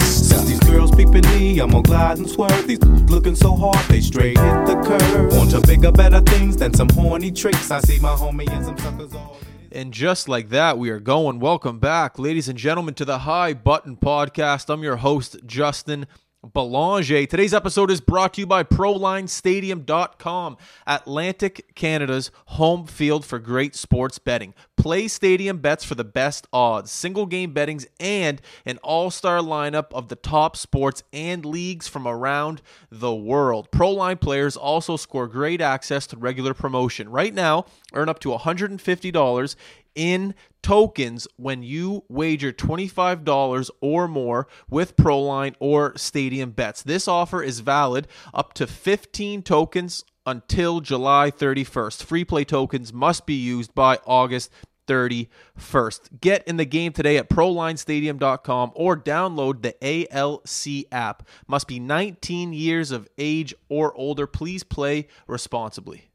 Since these girls peeping me, I'm gonna glide and swerve. These looking so hard, they straight hit the curve. On to bigger, better things than some horny tricks. I see my homie and some suckers all. And just like that, we are going. Welcome back, ladies and gentlemen, to the High Button Podcast. I'm your host, Justin Belanger. Today's episode is brought to you by ProLineStadium.com, Atlantic Canada's home field for great sports betting. Play stadium bets for the best odds, single game bettings, and an all star lineup of the top sports and leagues from around the world. ProLine players also score great access to regular promotion. Right now, earn up to $150 in tokens when you wager $25 or more with Proline or Stadium Bets. This offer is valid up to 15 tokens until July 31st. Free play tokens must be used by August 31st. Get in the game today at ProLineStadium.com or download the ALC app. Must be 19 years of age or older. Please play responsibly.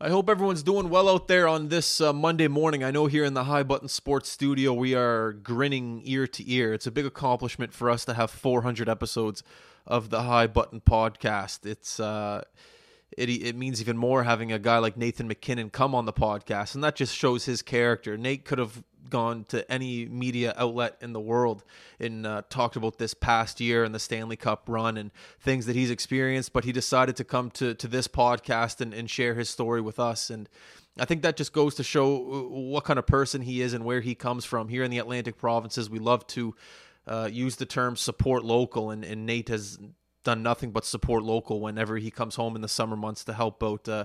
I hope everyone's doing well out there on this uh, Monday morning. I know here in the High Button Sports Studio, we are grinning ear to ear. It's a big accomplishment for us to have 400 episodes of the High Button podcast. It's uh, it it means even more having a guy like Nathan MacKinnon come on the podcast, and that just shows his character. Nate could have gone to any media outlet in the world and uh, talked about this past year and the Stanley Cup run and things that he's experienced, but he decided to come to to this podcast and, and share his story with us. And I think that just goes to show uh, what kind of person he is and where he comes from. Here in the Atlantic provinces, we love to uh, use the term support local, and, and Nate has done nothing but support local whenever he comes home in the summer months to help out uh,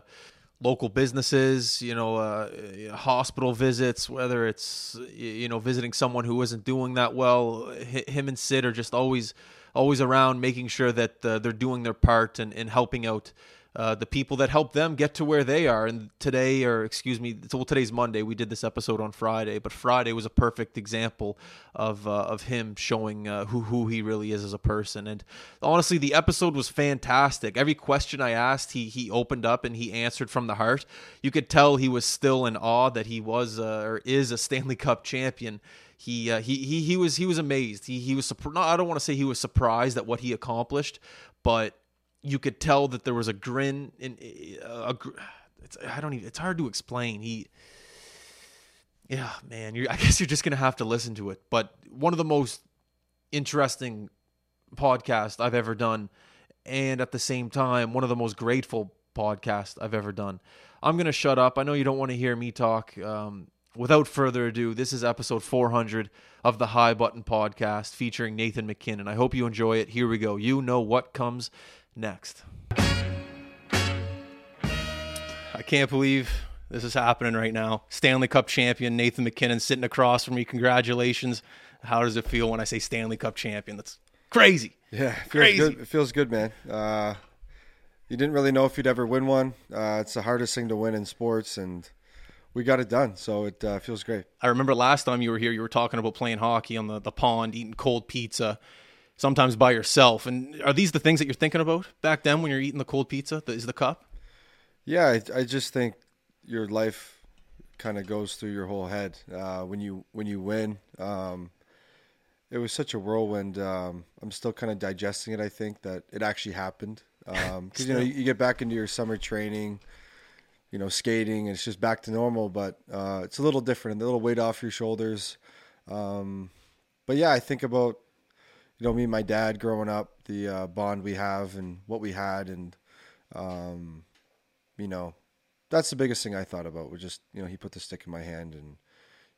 local businesses, you know, uh, hospital visits, whether it's you know visiting someone who isn't doing that well. Him and Sid are just always always around, making sure that uh, they're doing their part and, and helping out. Uh, the people that help them get to where they are. And today, or excuse me, well, today's Monday. We did this episode on Friday, but Friday was a perfect example of uh, of him showing uh, who who he really is as a person. And honestly, the episode was fantastic. Every question I asked, he he opened up and he answered from the heart. You could tell he was still in awe that he was uh, or is a Stanley Cup champion he uh, he he he was he was amazed. He he was surprised. I don't want to say he was surprised at what he accomplished, but you could tell that there was a grin in uh, a, it's, I don't even it's hard to explain. He yeah, man, I guess you're just going to have to listen to it. But one of the most interesting podcasts I've ever done and at the same time one of the most grateful podcasts I've ever done. I'm going to shut up. I know you don't want to hear me talk. Um, without further ado, this is episode 400 of the High Button Podcast featuring Nathan MacKinnon. I hope you enjoy it. Here we go. You know what comes next. I can't believe this is happening right now. Stanley Cup champion Nathan MacKinnon sitting across from me. Congratulations. How does it feel when I say Stanley Cup champion? That's crazy. Yeah, it feels Crazy. good. It feels good, man. Uh, you didn't really know if you'd ever win one. Uh, it's the hardest thing to win in sports, and we got it done. So it uh, feels great. I remember last time you were here, you were talking about playing hockey on the, the pond, eating cold pizza, sometimes by yourself. And are these the things that you're thinking about back then when you're eating the cold pizza? The- Is the cup? Yeah, I, I just think your life kind of goes through your whole head uh, when you when you win. Um, it was such a whirlwind. Um, I'm still kind of digesting it. I think that it actually happened because you know you, you get back into your summer training, you know, skating, and it's just back to normal. But uh, it's a little different, a little weight off your shoulders. Um, but yeah, I think about you know me and my dad growing up, the uh, bond we have, and what we had, and um, you know, that's the biggest thing I thought about. Was just you know he put the stick in my hand and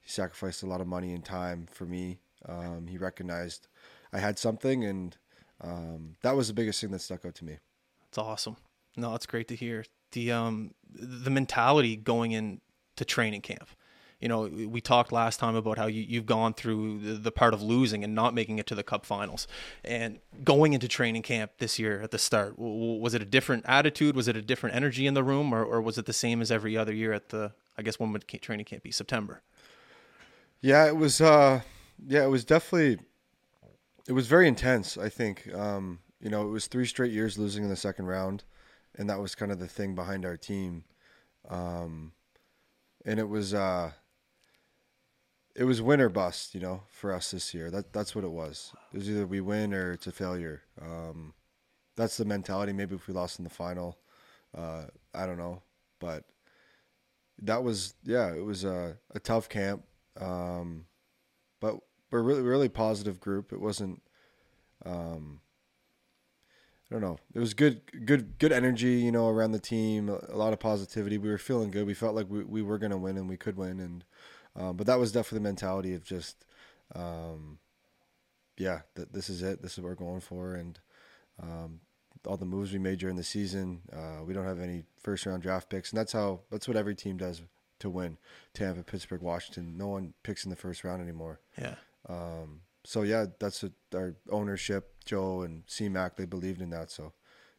he sacrificed a lot of money and time for me. Um, he recognized I had something, and um, that was the biggest thing that stuck out to me. It's awesome. No, it's great to hear. The um the mentality going in to training camp. You know, we talked last time about how you, you've gone through the, the part of losing and not making it to the Cup finals, and going into training camp this year at the start. Was it a different attitude? Was it a different energy in the room, or, or was it the same as every other year at the? I guess when would training camp be? September. Yeah, it was. Uh, yeah, it was definitely. It was very intense. I think. Um, you know, it was three straight years losing in the second round, and that was kind of the thing behind our team. Um, and it was. Uh, it was win or bust, you know, for us this year. That that's what it was. It was either we win or it's a failure. Um, that's the mentality. Maybe if we lost in the final, uh, I don't know, but that was yeah, it was a, a tough camp. Um, but we're really really positive group. It wasn't. Um, I don't know. It was good, good, good energy, you know, around the team. A lot of positivity. We were feeling good. We felt like we, we were going to win and we could win. And um, but that was definitely the mentality of just, um, yeah, th- this is it. This is what we're going for. And um, all the moves we made during the season, uh, we don't have any first round draft picks, and that's how that's what every team does to win. Tampa, Pittsburgh, Washington. No one picks in the first round anymore. Yeah. Um, so yeah, that's what our ownership, Joe and CMAC, they believed in that. So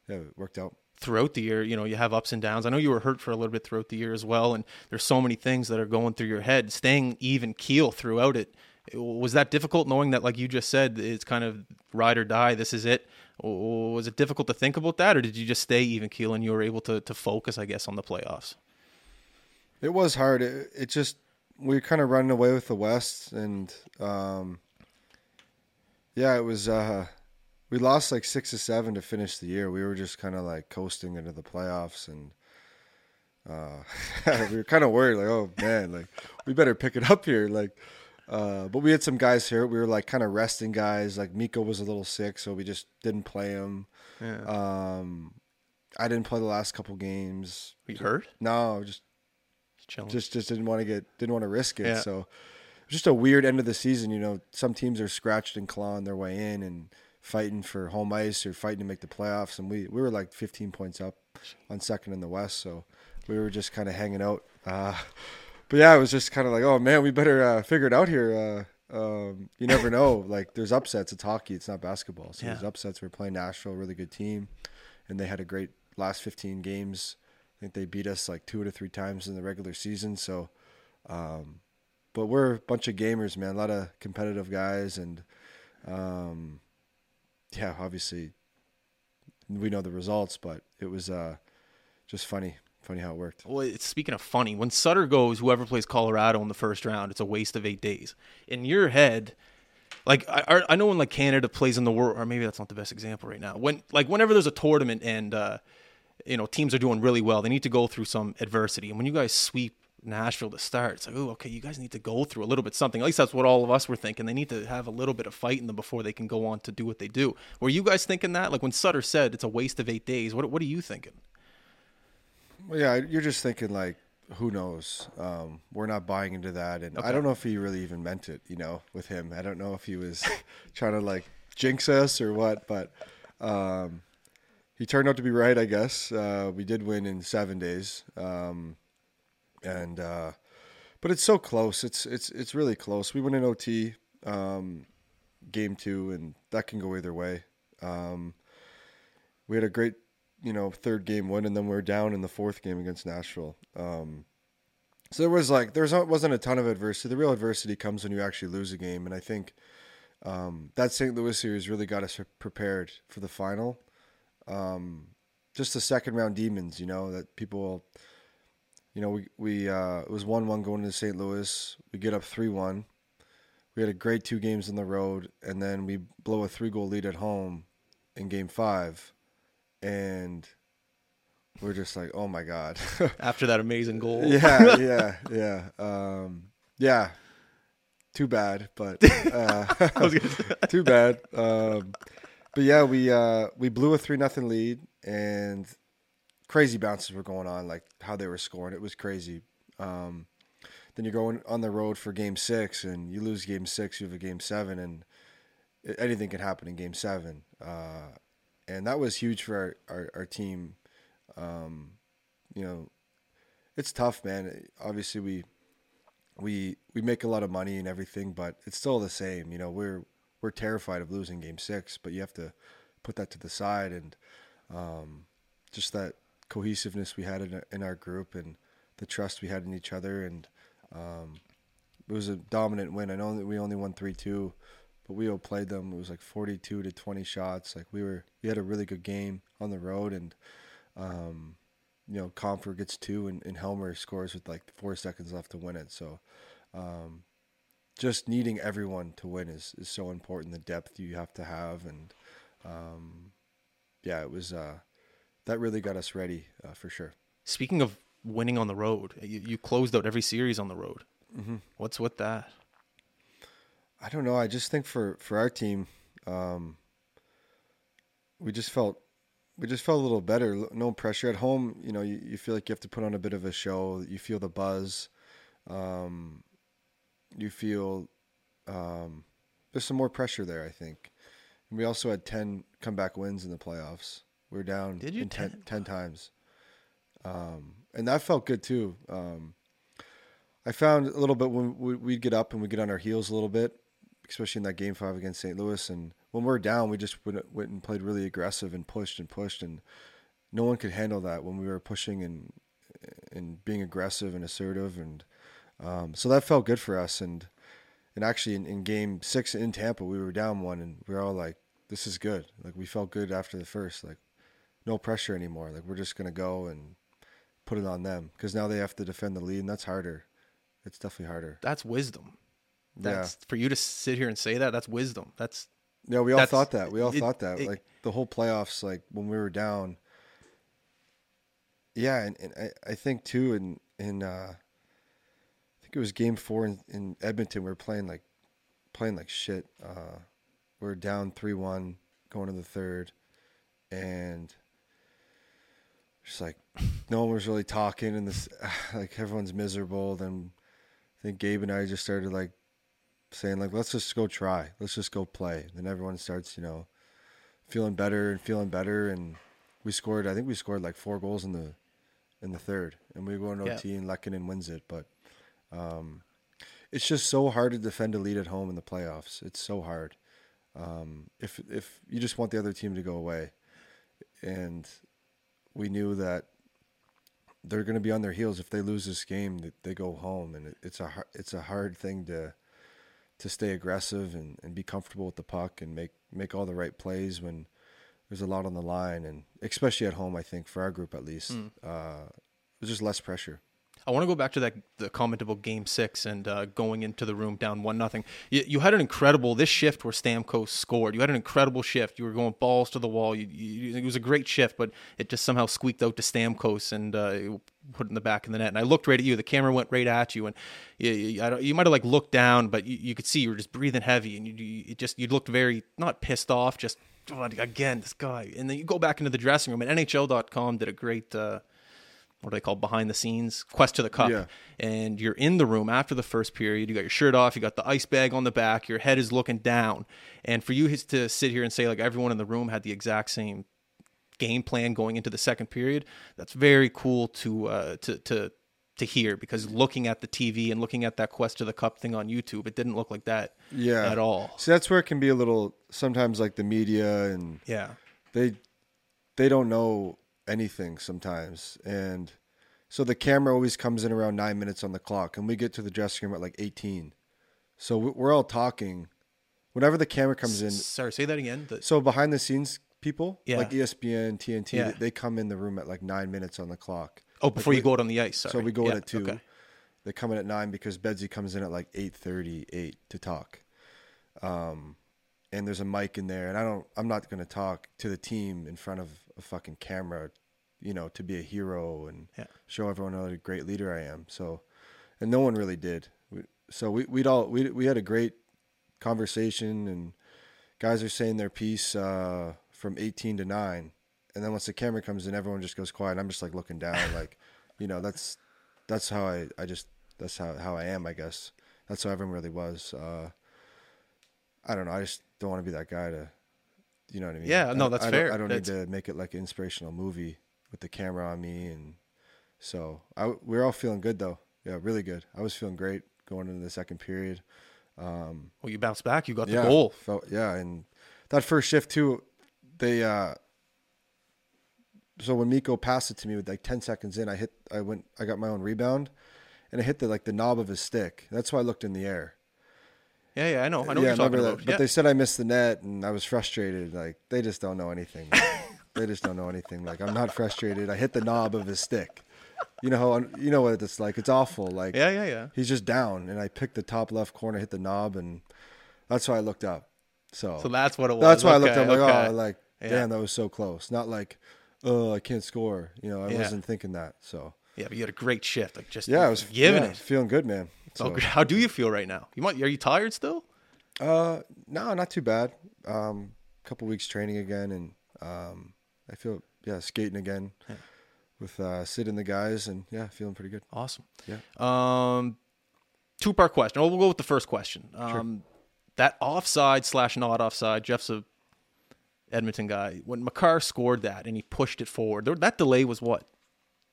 yeah, it worked out throughout the year, you know, you have ups and downs. I know you were hurt for a little bit throughout the year as well, and there's so many things that are going through your head. Staying even keel throughout it was that difficult, knowing that, like you just said, it's kind of ride or die. This is it. Was it difficult to think about that, or did you just stay even keel and you were able to to focus, I guess, on the playoffs? It was hard. It, it just we were kind of running away with the West, and um, yeah, it was. Uh, we lost like six or seven to finish the year. We were just kind of like coasting into the playoffs, and uh, we were kind of worried, like, oh man, like we better pick it up here, like. Uh, but we had some guys here. We were like kind of resting guys. Like Mikko was a little sick, so we just didn't play him. Yeah. Um, I didn't play the last couple games. You hurt? No, just Chilling. just just didn't want to get didn't want to risk it. Yeah. So just a weird end of the season. You know, some teams are scratched and clawing their way in and fighting for home ice or fighting to make the playoffs, and we we were like 15 points up on second in the West. So we were just kind of hanging out. Uh, but yeah, it was just kind of like, oh man, we better uh, figure it out here. Uh, um, you never know. like there's upsets. It's hockey. It's not basketball. So Yeah. there's upsets. We're playing Nashville, really good team, and they had a great last 15 games. I think they beat us like two to three times in the regular season. So, um, but we're a bunch of gamers, man. A lot of competitive guys, and um, yeah, obviously we know the results, but it was uh, just funny, funny how it worked. Well, it's, speaking of funny, when Sutter goes, whoever plays Colorado in the first round, it's a waste of eight days. In your head, like I, I know when like Canada plays in the world, or maybe that's not the best example right now. When like whenever there's a tournament and uh, you know teams are doing really well, they need to go through some adversity. And when you guys sweep Nashville to start, it's like, oh, okay, you guys need to go through a little bit something. At least that's what all of us were thinking. They need to have a little bit of fight in them before they can go on to do what they do. Were you guys thinking that? Like when Sutter said it's a waste of eight days, what what are you thinking? Well, yeah, you're just thinking like, who knows? Um, we're not buying into that, and I don't know if he really even meant it. You know, with him, I don't know if he was trying to like jinx us or what, but um, he turned out to be right. I guess uh, we did win in seven days, um, and uh, but it's so close. It's it's it's really close. We went in OT, um, game two, and that can go either way. Um, we had a great you know third game win, and then we are down in the fourth game against Nashville. Um, so there was like there wasn't a ton of adversity. The real adversity comes when you actually lose a game, and I think um, that St. Louis series really got us prepared for the final. Um, just the second round demons, you know that people. You know, we we uh, it was one one going into St. Louis. We get up three one. We had a great two games on the road, and then we blow a three goal lead at home in game five and we're just like, oh my god, After that amazing goal, yeah, yeah, yeah, um, yeah. Too bad, but uh, too bad. Um, but yeah, we uh, we blew a three nothing lead, and crazy bounces were going on, like how they were scoring. It was crazy. Um, then you're going on the road for game six, and you lose game six, you have a game seven, and anything can happen in game seven. Uh, and that was huge for our, our, our team. Um, you know, it's tough, man. Obviously, we we we make a lot of money and everything, but it's still the same. You know, we're we're terrified of losing Game Six, but you have to put that to the side and um, just that cohesiveness we had in, in our group and the trust we had in each other and um, it was a dominant win. I know that we only won three two, but we outplayed them. It was like forty two to twenty shots. Like we were we had a really good game on the road and um, you know, Compher gets two and, and Helmer scores with like four seconds left to win it. So um, just needing everyone to win is, is so important. The depth you have to have and um, yeah, it was uh, that really got us ready uh, for sure. Speaking of winning on the road, you, you closed out every series on the road. Mm-hmm. What's with that? I don't know. I just think for for our team, um, we just felt we just felt a little better. No pressure at home. You know, you, you feel like you have to put on a bit of a show. You feel the buzz. Um, you feel um, there's some more pressure there. I think. And we also had ten comeback wins in the playoffs. We are down Did you? in 10, 10? 10 times, um, and that felt good too. Um, I found a little bit when we, we'd get up and we'd get on our heels a little bit, especially in that game five against St. Louis. And when we are down, we just went, went and played really aggressive and pushed and pushed, and no one could handle that when we were pushing and and being aggressive and assertive, and um, so that felt good for us. And and actually, in, in Game Six in Tampa, we were down one, and we were all like, "This is good." Like we felt good after the first, like no pressure anymore. Like we're just gonna go and put it on them because now they have to defend the lead, and that's harder. It's definitely harder. That's wisdom. That's for you to sit here and say that. That's wisdom. That's Yeah, we all thought that. We all it- thought that. it- like the whole playoffs, like when we were down. Yeah, and, and I, I think too in in uh I think it was game four in, in Edmonton, we were playing like playing like shit. Uh we are down three one going to the third and just like no one was really talking and this like everyone's miserable. Then I think Gabe and I just started like saying like let's just go try. Let's just go play. Then everyone starts you know feeling better and feeling better. And we scored i think we scored like four goals in the in the third. And we go into Yeah. ot and Lehkonen wins it. But um it's just so hard to defend a lead at home in the playoffs. It's so hard. Um if if you just want the other team to go away. And we knew that they're going to be on their heels. If they lose this game that they go home. And it, it's a it's a hard thing to to stay aggressive and, and be comfortable with the puck and make make all the right plays when there's a lot on the line. And especially at home I think for our group at least uh, there's just less pressure I want to go back to that the comment about Game Six and uh, going into the room down one nothing. You, you had an incredible this shift where Stamkos scored. You had an incredible shift. You were going balls to the wall. You, you, it was a great shift, but it just somehow squeaked out to Stamkos and uh, put in the back of the net. And I looked right at you. The camera went right at you, and you, you, might have like looked down, but you, could see you were just breathing heavy, and you, just you looked very not pissed off, just "Oh, again this guy. And then you go back into the dressing room, and NHL.com did a great. Uh, what are they called behind the scenes quest to the cup. Yeah. and you're in the room after the first period. You got your shirt off. You got the ice bag on the back. Your head is looking down. And for you to sit here and say like everyone in the room had the exact same game plan going into the second period that's very cool to uh to to to hear because looking at the TV and looking at that quest to the cup thing on YouTube it didn't look like that yeah. at all. So that's where it can be a little sometimes like the media and yeah. they they don't know anything sometimes and so the camera always comes in around nine minutes on the clock and we get to the dressing room at like 18 so we- we're all talking whenever the camera comes in sorry say that again The- so behind the scenes people Yeah. like espn tnt Yeah. they come in the room at like nine minutes on the clock oh before we- you go out on the ice sorry. so we go yeah, in at two okay. they come in at nine because Bedsy comes in at like eight thirty eight to talk. Um, and there's a mic in there, and I don't. I'm not going to talk to the team in front of a fucking camera, you know, to be a hero and Yeah. show everyone what a great leader I am. So, and no one really did. We, so we we'd all we we had a great conversation, and guys are saying their piece uh, from 18 to nine, and then once the camera comes in, everyone just goes quiet. I'm just like looking down, like, you know, that's that's how I I just that's how how I am. I guess that's how everyone really was. Uh, I don't know. I just don't want to be that guy to, you know what I mean? Yeah, no, that's I fair. Don't, I don't need to make it like an inspirational movie with the camera on me, and so I we're all feeling good though. Yeah, really good. I was feeling great going into the second period. Well, you bounced back. You got yeah, the goal. Felt, yeah, and that first shift too, they uh so when Mikko passed it to me with like ten seconds in, I hit I went I got my own rebound and I hit the like the knob of his stick. That's why I looked in the air. Yeah, yeah, I know. I know yeah, what you're talking remember about. that. But yeah. they said I missed the net and I was frustrated. Like they just don't know anything. they just don't know anything. Like I'm not frustrated. I hit the knob of his stick. You know how you know what it's like. It's awful. Like yeah, yeah, yeah. he's just down and I picked the top left corner, hit the knob, and that's why I looked up. So, So that's what it was. that's why I looked up. Like, oh, okay. oh, like Yeah. damn, that was so close. Not like, oh, I can't score. You know, I Yeah. wasn't thinking that. So Yeah, but you had a great shift. Like just yeah, I was giving yeah, it. feeling good, man. So, So, how do you feel right now? You might, are you tired still? uh, no, not too bad. Um, couple weeks training again, and um, I feel yeah, skating again with uh, Sid and the guys, and yeah, feeling pretty good. Awesome. Yeah. Um, two part question. Oh, we'll go with the first question. Um, that offside slash not offside. Jeff's a Edmonton guy. When Makar scored that and he pushed it forward, there, that delay was what,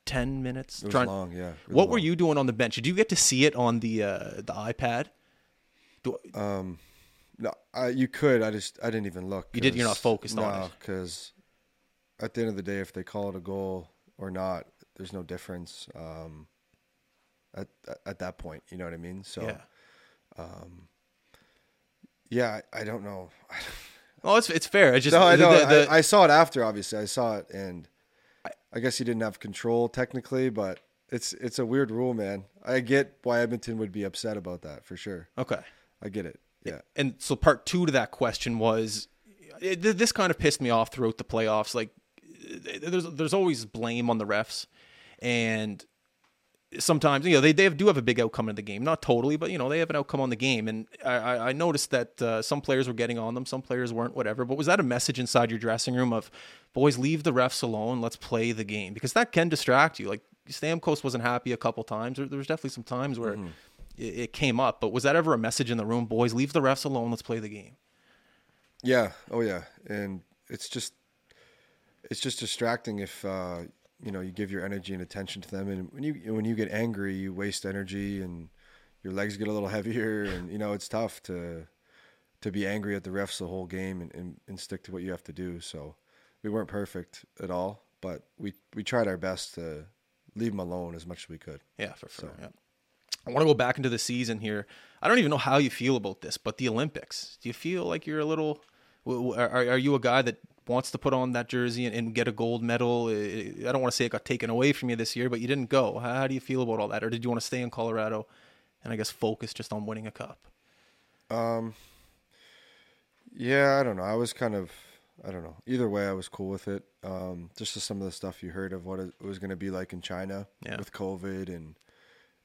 ten minutes? It was Trying- long, yeah. really What were you doing on the bench? Did you get to see it on the uh, the iPad? Do, No, I, you could. I just I didn't even look. You did- you're not focused on it. because at the end of the day, if they call it a goal or not, there's no difference. Um, at at- at that point, you know what I mean. So yeah. yeah, I, I don't know. Oh, it's it's fair. I just no, I the- know. the- the- I, I saw it after. Obviously, I saw it, and I guess he didn't have control technically, but it's it's a weird rule, man. I get why Edmonton would be upset about that for sure. okay. I get it. Yeah. and so part two to that question was it, this kind of pissed me off throughout the playoffs like there's there's always blame on the refs and sometimes you know they, they have, do have a big outcome in the game. Not totally but you know they have an outcome on the game. And i, I noticed that uh, some players were getting on them some players weren't whatever. But was that a message inside your dressing room of boys leave the refs alone. Let's play the game. Because that can distract you. Like Stamkos wasn't happy a couple times. There, there was definitely some times where it, it came up. But was that ever a message in the room boys leave the refs alone. Let's play the game Yeah. Oh yeah. And it's just it's just distracting if uh, you know you give your energy and attention to them. And when you when you get angry, you waste energy and your legs get a little heavier. And you know it's tough to to be angry at the refs the whole game and, and, and stick to what you have to do. So we weren't perfect at all, but we we tried our best to leave them alone as much as we could. Yeah, for sure. Yeah. I want to go back into the season here. I don't even know how you feel about this, but the Olympics. Do you feel like you're a little? Are, are you a guy that wants to put on that jersey and, and get a gold medal? Uh, I don't want to say it got taken away from you this year, but you didn't go. How, how do you feel about all that, or did you want to stay in Colorado and I guess focus just on winning a cup? Um, Yeah, I don't know. I was kind of, I don't know. Either way, I was cool with it. Um, just some of the stuff you heard of what it was going to be like in China Yeah. with COVID, and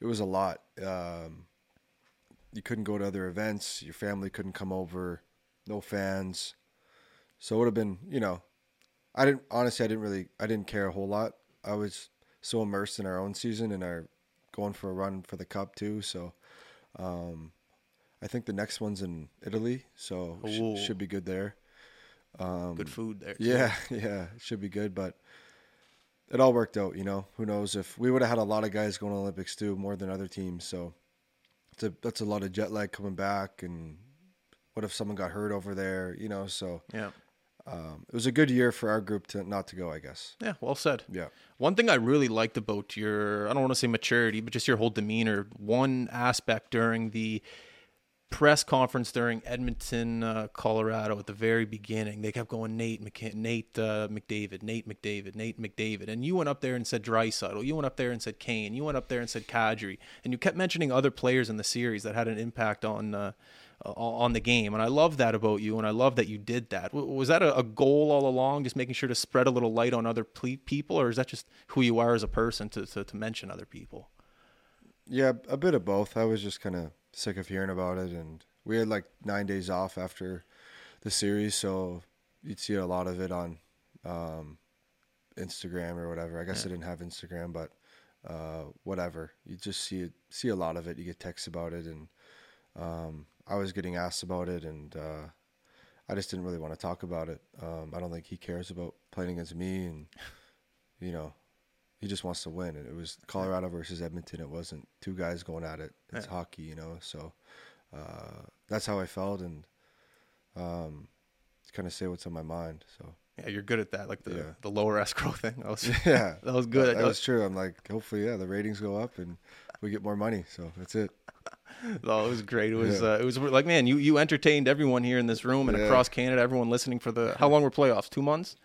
it was a lot. Um, you couldn't go to other events. Your family couldn't come over. No fans. So it would have been, you know, I didn't honestly. I didn't really. I didn't care a whole lot. I was so immersed in our own season and our going for a run for the cup too. So. Um, I think the next one's in Italy, so Ooh. sh- should be good there. Good food there. too. Um, Yeah, yeah, it should be good. But it all worked out, you know. Who knows if we would have had a lot of guys going to Olympics too, more than other teams. So it's a, that's a lot of jet lag coming back, and what if someone got hurt over there, you know? So yeah. Um, it was a good year for our group to not to go, I guess. Yeah, well said. Yeah. One thing I really liked about your, I don't want to say maturity, but just your whole demeanor, one aspect during the press conference during Edmonton, uh, Colorado at the very beginning, they kept going Nate McK- Nate uh, McDavid, Nate McDavid, Nate McDavid, and you went up there and said Draisaitl, you went up there and said Kane, you went up there and said Kadri, and you kept mentioning other players in the series that had an impact on uh, uh, on the game, and I love that about you, and I love that you did that. W- Was that a, a goal all along, just making sure to spread a little light on other ple- people, or is that just who you are as a person to to, to mention other people? Yeah, a bit of both. I was just kind of sick of hearing about it, and we had like nine days off after the series, so you'd see a lot of it on um, Instagram or whatever. I guess I didn't have Instagram, but uh, whatever. You just see it, see a lot of it. You get texts about it, and um, I was getting asked about it, and uh, I just didn't really want to talk about it. Um, I don't think he cares about playing against me, and you know, he just wants to win. And it was Colorado versus Edmonton. It wasn't two guys going at it. It's hockey, you know. So uh, that's how I felt, and um, kind of say what's on my mind. So Yeah, you're good at that, like the Yeah. the lower escrow thing. That was yeah, that was good. That, was true. I'm like, hopefully, yeah, the ratings go up and we get more money. So that's it. Oh, it was great. It was Yeah. uh, it was like man, you you entertained everyone here in this room and Yeah. across Canada, everyone listening for the how long were playoffs? Two months.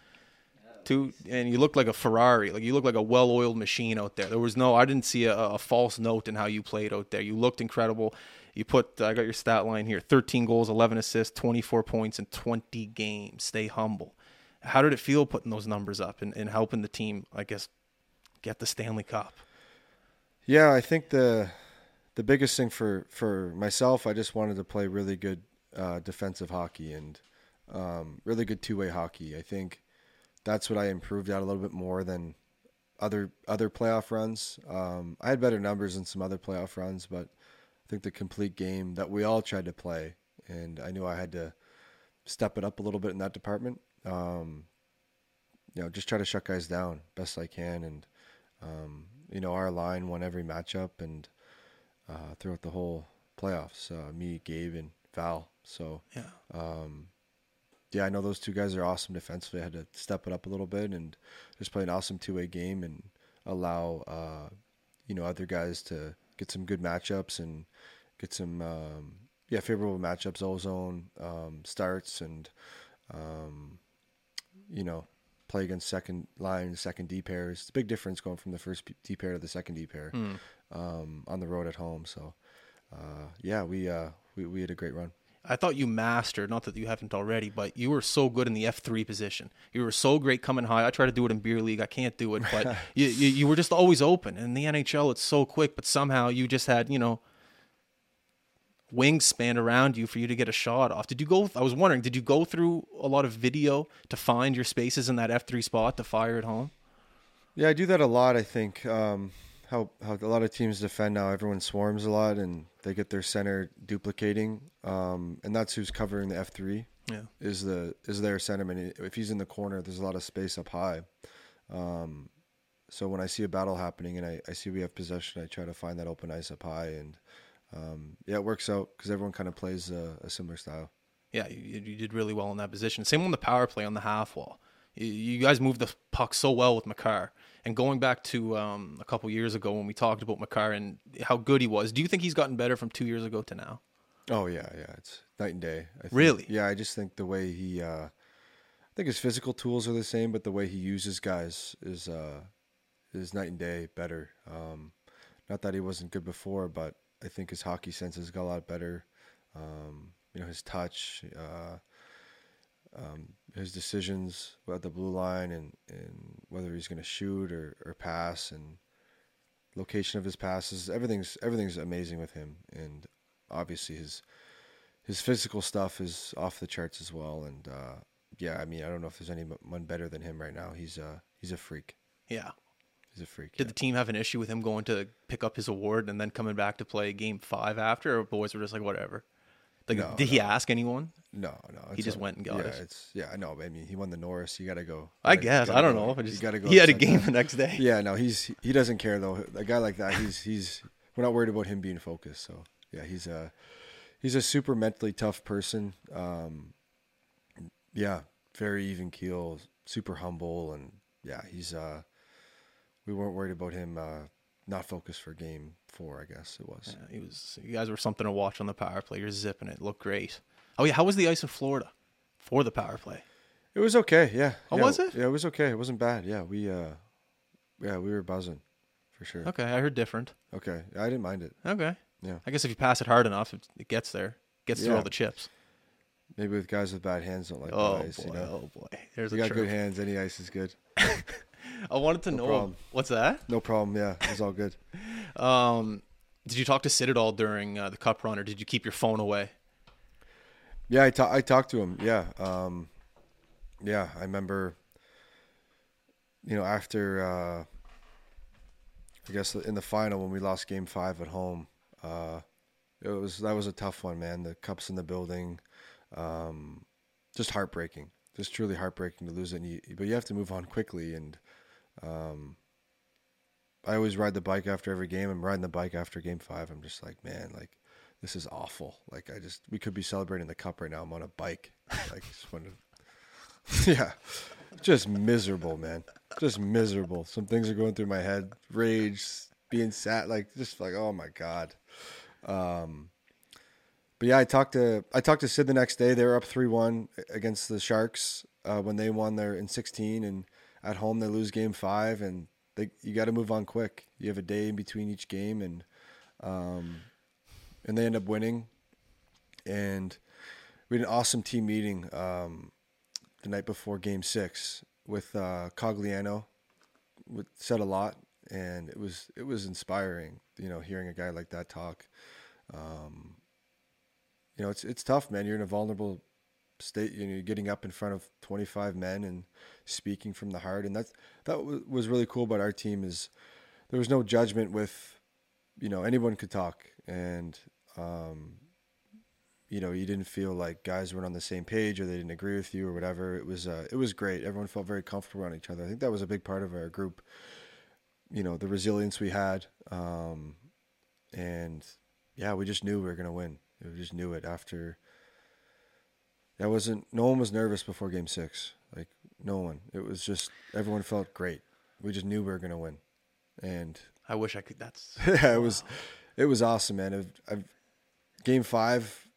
Two and you looked like a Ferrari, like you looked like a well-oiled machine out there. There was no, I didn't see a, a false note in how you played out there. You looked incredible. You put, I got your stat line here: 13 goals, 11 assists, 24 points in 20 games. Stay humble. How did it feel putting those numbers up and, and helping the team? I guess get the Stanley Cup. Yeah, I think the the biggest thing for for myself, I just wanted to play really good uh, defensive hockey and um, really good two way hockey. I think that's what I improved at a little bit more than other other playoff runs. Um, I had better numbers in some other playoff runs, but I think the complete game that we all tried to play, and I knew I had to step it up a little bit in that department. Um, you know, just try to shut guys down best I can, and um, you know, our line won every matchup and uh, throughout the whole playoffs. Uh, me, Gabe, and Val. So Yeah. um, yeah, I know those two guys are awesome defensively. I had to step it up a little bit and just play an awesome two way game and allow uh, you know other guys to get some good matchups and get some um, yeah favorable matchups, ozone um, starts and um, you know play against second line, second D pairs. It's a big difference going from the first D pair to the second D pair um, on the road at home. So uh, yeah, we, uh, we we had a great run. I thought you mastered, not that you haven't already, but you were so good in the F three position. You were so great coming high. I try to do it in beer league. I can't do it, but you, you you were just always open. In the NHL, it's so quick, but somehow you just had you know wingspan around you for you to get a shot off. Did you go? I was wondering, did you go through a lot of video to find your spaces in that F three spot to fire at home? Yeah, I do that a lot. I think um, how how a lot of teams defend now. Everyone swarms a lot, and they get their center duplicating, um, and that's who's covering the F three. Yeah. Is the is their centerman? If he's in the corner, there's a lot of space up high. Um, so when I see a battle happening and I, I see we have possession, I try to find that open ice up high, and um, yeah, it works out because everyone kind of plays a, a similar style. Yeah, you, you did really well in that position. Same on the power play on the half wall. You, you guys moved the puck so well with Makar. And going back to um, a couple years ago when we talked about Makar and how good he was, do you think he's gotten better from two years ago to now? Oh yeah, yeah, it's night and day. I think. Really? Yeah, I just think the way he, uh, I think his physical tools are the same, but the way he uses guys is uh, is night and day better. Um, not that he wasn't good before, but I think his hockey sense has got a lot better. Um, you know, his touch, uh, um, his decisions at the blue line, and, and whether he's going to shoot or, or pass, and location of his passes, everything's everything's amazing with him, and obviously his his physical stuff is off the charts as well. And uh, yeah, I mean, I don't know if there's anyone better than him right now. He's uh he's a freak. Yeah. He's a freak. Did the team have an issue with him going to pick up his award and then coming back to play game five after, or boys were just like, whatever? Like, No, did he ask anyone? No, no. He just a- went and got yeah, it. It's yeah, I know. I mean, he won the Norris. You got to go. I gotta- guess. gotta I don't go- know. I you just, gotta go he had a game that. the next day. Yeah, no, he's he doesn't care though. A guy like that, he's he's we're not worried about him being focused. So yeah, he's a he's a super mentally tough person. Um, yeah, very even keel, super humble, and yeah, he's uh, we weren't worried about him uh, not focused for game four. I guess it was. Yeah, he was. You guys were something to watch on the power play. You're zipping it. Looked great. Oh yeah, how was the ice in Florida for the power play? It was okay. Yeah. Oh, yeah, was it? Yeah, it was okay. It wasn't bad. Yeah, we uh, yeah, we were buzzing for sure. Okay, I heard different. Okay, I didn't mind it. Okay, Yeah, I guess if you pass it hard enough, it, gets there. Gets through all the chips. maybe with guys with bad hands don't like Oh the ice. boy, You know, oh boy. There's you a got good hands. Any ice is good. I wanted to know problem. what's that. No problem. Yeah, it's all good. Um, did you talk to Sid at all during uh, the cup run, or did you keep your phone away? Yeah, I ta- I talked to him. Yeah, um, yeah, I remember. You know, after uh, I guess in the final when we lost Game Five at home, uh, it was that was a tough one, man. The cups in the building, um, just heartbreaking, just truly heartbreaking to lose it. And you, but you have to move on quickly, and um, I always ride the bike after every game. I'm riding the bike after game five. I'm just like, man, like this is awful. Like I just we could be celebrating the cup right now. I'm on a bike. Like just want to, yeah, just miserable, man. Just miserable. Some things are going through my head. Rage, being sad, like just like oh my god. Um, but yeah, I talked to I talked to Sid the next day. They were up three one against the Sharks uh, when they won their in sixteen, and at home they lose game five, and they you got to move on quick. You have a day in between each game, and um, and they end up winning. And we had an awesome team meeting um, the night before Game Six with uh, Cogliano. With, said a lot, and it was it was inspiring. You know, hearing a guy like that talk. Um, you know, it's it's tough, man. You're in a vulnerable state. You know, getting up in front of 25 men and speaking from the heart, and that's that was really cool about our team. Is there was no judgment with, you know, anyone could talk, and um, you know, you didn't feel like guys weren't on the same page or they didn't agree with you or whatever. It was uh, it was great. Everyone felt very comfortable around each other. I think that was a big part of our group. You know, the resilience we had, um, and yeah, we just knew we were gonna win. We just knew it after. I wasn't. No one was nervous before Game Six. Like no one. It was just everyone felt great. We just knew we were gonna win, and I wish I could. That's yeah, it was, it was awesome, man. I've, I've, game five,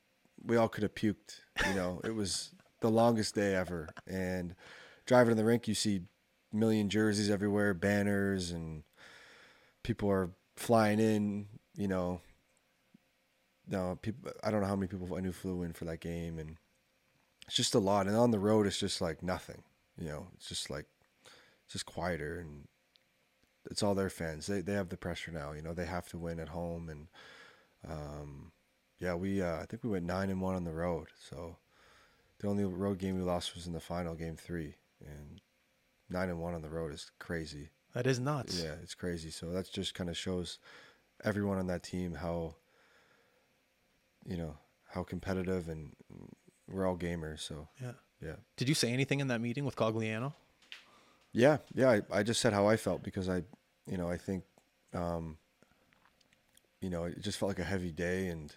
we all could have puked. You know, it was the longest day ever. And driving to the rink, you see million jerseys everywhere, banners, and people are flying in. You know, no people. I don't know how many people I knew flew in for that game, and it's just a lot. And on the road, it's just like nothing. You know, it's just like it's just quieter and it's all their fans. They they have the pressure now. You know, they have to win at home, and um, yeah, we uh, I think we went nine and one on the road. So the only road game we lost was in the final game three, and nine and one on the road is crazy. that is nuts. Yeah, it's crazy. So that just kind of shows everyone on that team how you know how competitive and we're all gamers. So Yeah. yeah. Did you say anything in that meeting with Cogliano? Yeah, yeah. I, I just said how I felt because I, you know, I think, um, you know, it just felt like a heavy day, and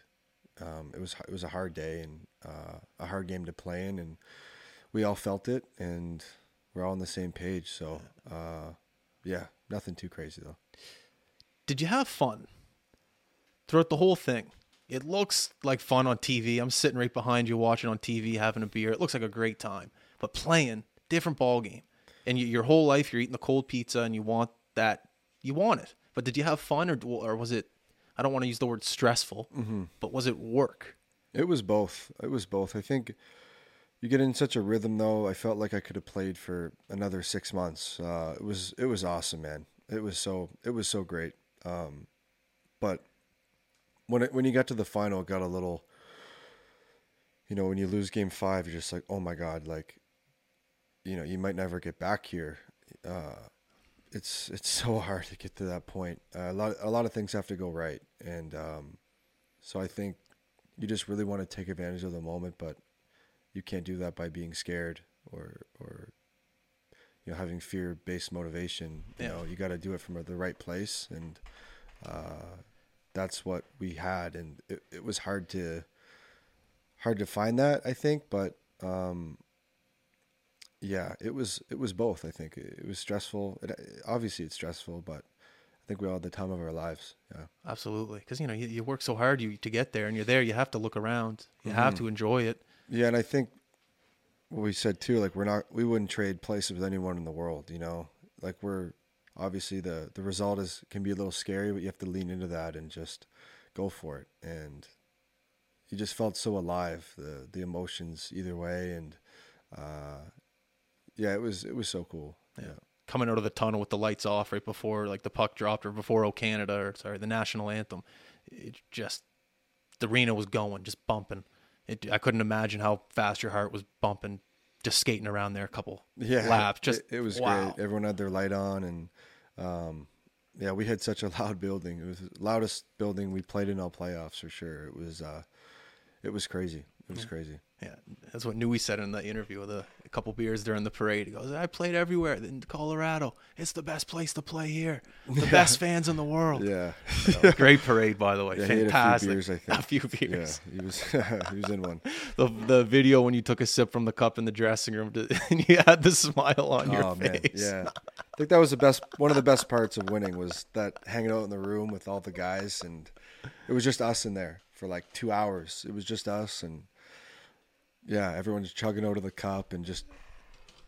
um, it was it was a hard day and uh, a hard game to play in, and we all felt it, and we're all on the same page. So, uh, yeah, nothing too crazy though. Did you have fun throughout the whole thing? It looks like fun on TV. I'm sitting right behind you watching on TV, having a beer. It looks like a great time. But playing, different ball game. And you, your whole life, you're eating the cold pizza, and you want that. You want it. But did you have fun, or or was it? I don't want to use the word stressful, but was it work? It was both. It was both. I think you get in such a rhythm though. I felt like I could have played for another six months. Uh, it was it was awesome, man. It was so it was so great. Um, but when it, when you got to the final, it got a little. You know, when you lose game five, you're just like, oh my god, like, you know, you might never get back here. Uh, it's it's so hard to get to that point. Uh, a lot a lot of things have to go right, and um, so I think you just really want to take advantage of the moment, but you can't do that by being scared or or you know having fear based motivation. You Yeah. know, you got to do it from the right place, and uh, that's what we had, and it, it was hard to hard to find that I think, but um, yeah, it was it was both. I think it, it was stressful. It, obviously, it's stressful, but I think we all had the time of our lives. Yeah. Absolutely, because you know you, you work so hard you to get there, and you're there. You have to look around. You have to enjoy it. Yeah, and I think what we said too, like we're not, we wouldn't trade places with anyone in the world. You know, like we're obviously the the result is can be a little scary, but you have to lean into that and just go for it. And you just felt so alive, the the emotions either way, and uh, yeah, it was it was so cool. Yeah. coming out of the tunnel with the lights off right before like the puck dropped or before O Canada or sorry the national anthem. It just the arena was going, just bumping. It, I couldn't imagine how fast your heart was bumping, just skating around there a couple yeah, laps. Just it, it was wow. great. Everyone had their light on, and um, yeah, we had such a loud building. It was the loudest building we played in all playoffs for sure. It was uh, it was crazy. It was crazy. Yeah, that's what Nui said in the interview. with a couple beers during the parade. He goes, I played everywhere in Colorado. It's the best place to play here. The best fans in the world. Yeah. Great parade, by the way. Yeah, he had a few Fantastic. beers, I think. A few Yeah, beers. he was he was in one. The the video when you took a sip from the cup in the dressing room to, and you had the smile on your oh face. yeah. I think that was the best. One of the best parts of winning was that hanging out in the room with all the guys, and it was just us in there for like two hours. It was just us, and yeah, everyone's chugging out of the cup and just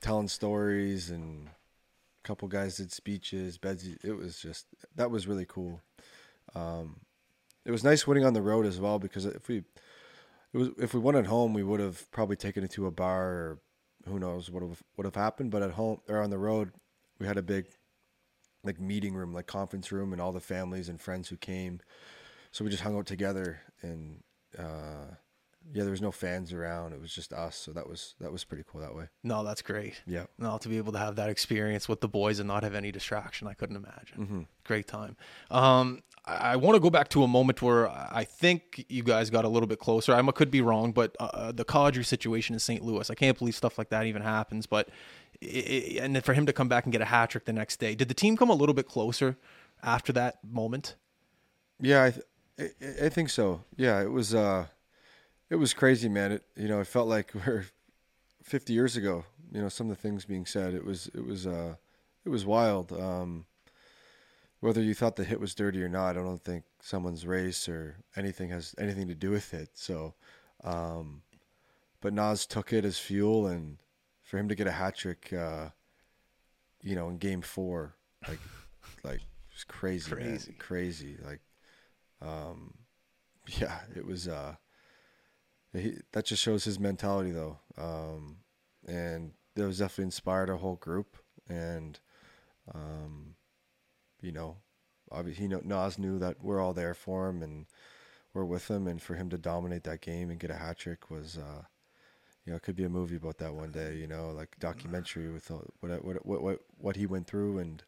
telling stories, and a couple guys did speeches. Bedsy, it was just that was really cool. Um, it was nice winning on the road as well because if we it was if we won at home, we would have probably taken it to a bar or who knows what would have happened. But at home or on the road, we had a big like meeting room, like conference room, and all the families and friends who came. So we just hung out together, and uh, yeah, there was no fans around. It was just us. So that was that was pretty cool that way. No, that's great. Yeah. No, to be able to have that experience with the boys and not have any distraction, I couldn't imagine. Mm-hmm. Great time. Um, I, I want to go back to a moment where I think you guys got a little bit closer. I could be wrong, but uh, the Kadri situation in St. Louis, I can't believe stuff like that even happens. But i i and then for him to come back and get a hat trick the next day, did the team come a little bit closer after that moment? Yeah, I, th- I I think so. Yeah, it was uh, it was crazy, man. It you know, it felt like we're 50 years ago. You know, some of the things being said. It was it was uh, it was wild. Um, whether you thought the hit was dirty or not, I don't think someone's race or anything has anything to do with it. So, um, but Nas took it as fuel, and for him to get a hat trick, uh, you know, in Game Four, like, like it was crazy, man. Crazy. crazy. Like, um, yeah, it was. Uh, he, that just shows his mentality, though, um, and that was definitely inspired our whole group, and um, you know, obviously, he know, Nas knew that we're all there for him and we're with him, and for him to dominate that game and get a hat trick was, uh, you know, it could be a movie about that one day, you know, like documentary with what what what what, what he went through, and